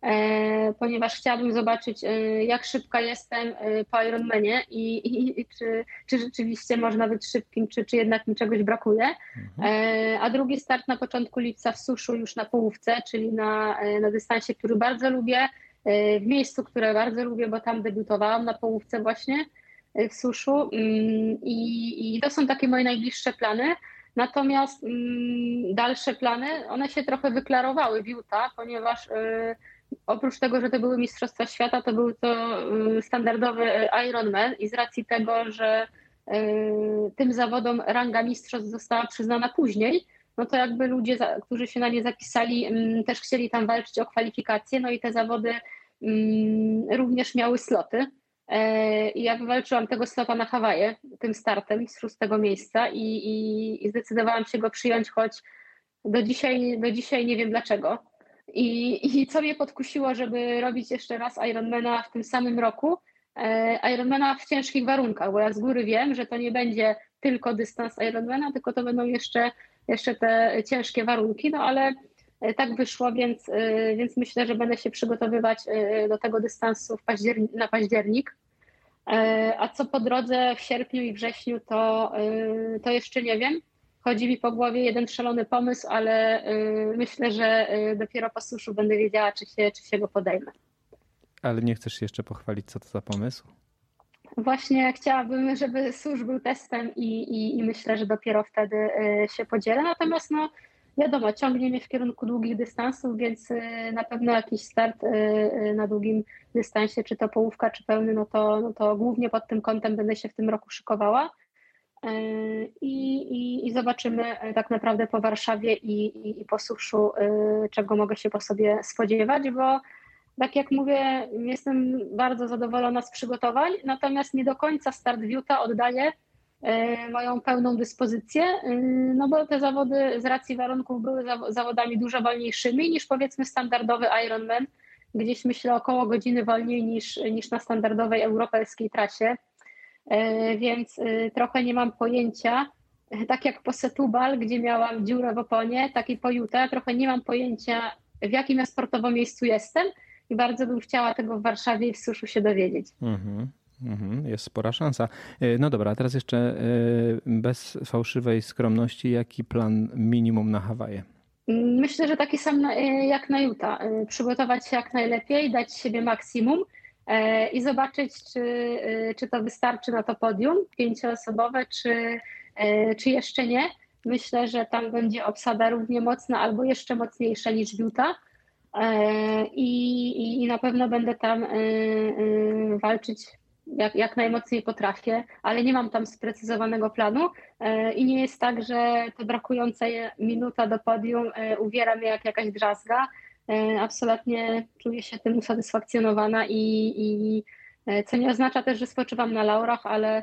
e, ponieważ chciałabym zobaczyć, jak szybka jestem po Ironmanie i, i, i czy, czy rzeczywiście można być szybkim, czy, czy jednak mi czegoś brakuje. Mhm. E, a drugi start na początku lipca w suszu już na połówce, czyli na, na dystansie, który bardzo lubię w miejscu, które bardzo lubię, bo tam debiutowałam na połówce właśnie e, w suszu mm, i, i to są takie moje najbliższe plany. Natomiast mm, dalsze plany, one się trochę wyklarowały w Utah, ponieważ y, oprócz tego, że to były Mistrzostwa Świata, to był to y, standardowy Ironman i z racji tego, że y, tym zawodom ranga mistrzostw została przyznana później, no to jakby ludzie, którzy się na nie zapisali, mm, też chcieli tam walczyć o kwalifikacje, no i te zawody mm, również miały sloty. E, I ja wywalczyłam tego slota na Hawaje, tym startem z szóstego miejsca i, i, i zdecydowałam się go przyjąć, choć do dzisiaj, do dzisiaj nie wiem dlaczego. I, I co mnie podkusiło, żeby robić jeszcze raz Ironmana w tym samym roku, e, Ironmana w ciężkich warunkach, bo ja z góry wiem, że to nie będzie tylko dystans Ironmana, tylko to będą jeszcze jeszcze te ciężkie warunki, no ale e, tak wyszło, więc, e, więc myślę, że będę się przygotowywać e, do tego dystansu październi na październik. A co po drodze w sierpniu i wrześniu, to, to jeszcze nie wiem. Chodzi mi po głowie jeden szalony pomysł, ale myślę, że dopiero po suszu będę wiedziała, czy się, czy się go podejmę. Ale nie chcesz jeszcze pochwalić, co to za pomysł? Właśnie chciałabym, żeby służb był testem i, i, i, myślę, że dopiero wtedy y, się podzielę. Natomiast no, wiadomo, ciągnie mnie w kierunku długich dystansów, więc y, na pewno jakiś start y, na długim dystansie, czy to połówka, czy pełny, no to, no to głównie pod tym kątem będę się w tym roku szykowała. i, i, i zobaczymy tak naprawdę po Warszawie i, i, i po suszu, czego mogę się po sobie spodziewać, bo tak jak mówię, jestem bardzo zadowolona z przygotowań, natomiast nie do końca start Wiuta oddaje e, moją pełną dyspozycję, e, no bo te zawody z racji warunków były zawodami dużo wolniejszymi niż powiedzmy standardowy Ironman, gdzieś myślę około godziny wolniej niż, niż na standardowej europejskiej trasie, e, więc trochę nie mam pojęcia, tak jak po Setubal, gdzie miałam dziurę w oponie, tak i po Utah, trochę nie mam pojęcia w jakim ja sportowo miejscu jestem, i bardzo bym chciała tego w Warszawie i w Suszu się dowiedzieć. Mhm, mhm, jest spora szansa. E, no dobra, a teraz jeszcze e, bez fałszywej skromności, jaki plan minimum na Hawaje? Myślę, że taki sam e, jak na Utah. Przygotować się jak najlepiej, dać siebie maksimum i zobaczyć, czy, czy to wystarczy na to podium pięcioosobowe, czy, czy jeszcze nie. Myślę, że tam będzie obsada równie mocna albo jeszcze mocniejsza niż Utah. E, i, i na pewno będę tam e, e, walczyć jak, jak najmocniej potrafię, ale nie mam tam sprecyzowanego planu i nie jest tak, że to brakująca minuta do podium uwiera mnie jak jakaś drzazga. Absolutnie czuję się tym usatysfakcjonowana i, i co nie oznacza też, że spoczywam na laurach, ale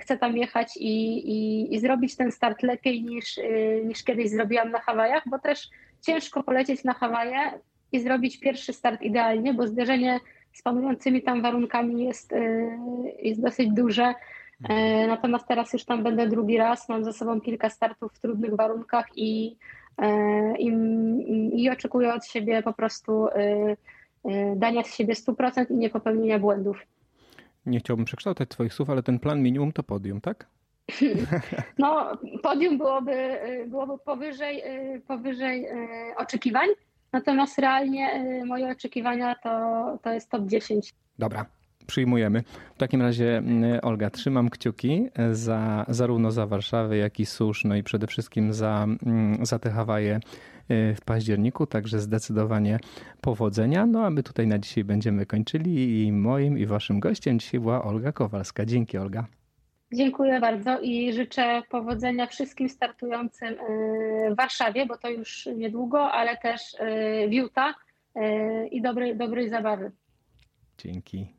chcę tam jechać i, i, i zrobić ten start lepiej niż, niż kiedyś zrobiłam na Hawajach, bo też ciężko polecieć na Hawaje i zrobić pierwszy start idealnie, bo zderzenie z panującymi tam warunkami jest, y, jest dosyć duże. E, natomiast teraz już tam będę drugi raz, mam za sobą kilka startów w trudnych warunkach i, e, i, i oczekuję od siebie po prostu y, y, dania z siebie 100% i nie popełnienia błędów. Nie chciałbym przekształcać Twoich słów, ale ten plan minimum to podium, tak? No, podium byłoby, byłoby powyżej, powyżej oczekiwań, natomiast realnie moje oczekiwania to, to jest top 10. Dobra, przyjmujemy. W takim razie, Olga, trzymam kciuki za, zarówno za Warszawę, jak i Susz, no i przede wszystkim za, za te Hawaje w październiku, także zdecydowanie powodzenia. No a my tutaj na dzisiaj będziemy kończyli i moim i waszym gościem dzisiaj była Olga Kowalska. Dzięki Olga. Dziękuję bardzo i życzę powodzenia wszystkim startującym y, w Warszawie, bo to już niedługo, ale też y, w Utah y, i dobrej, dobrej zabawy. Dzięki.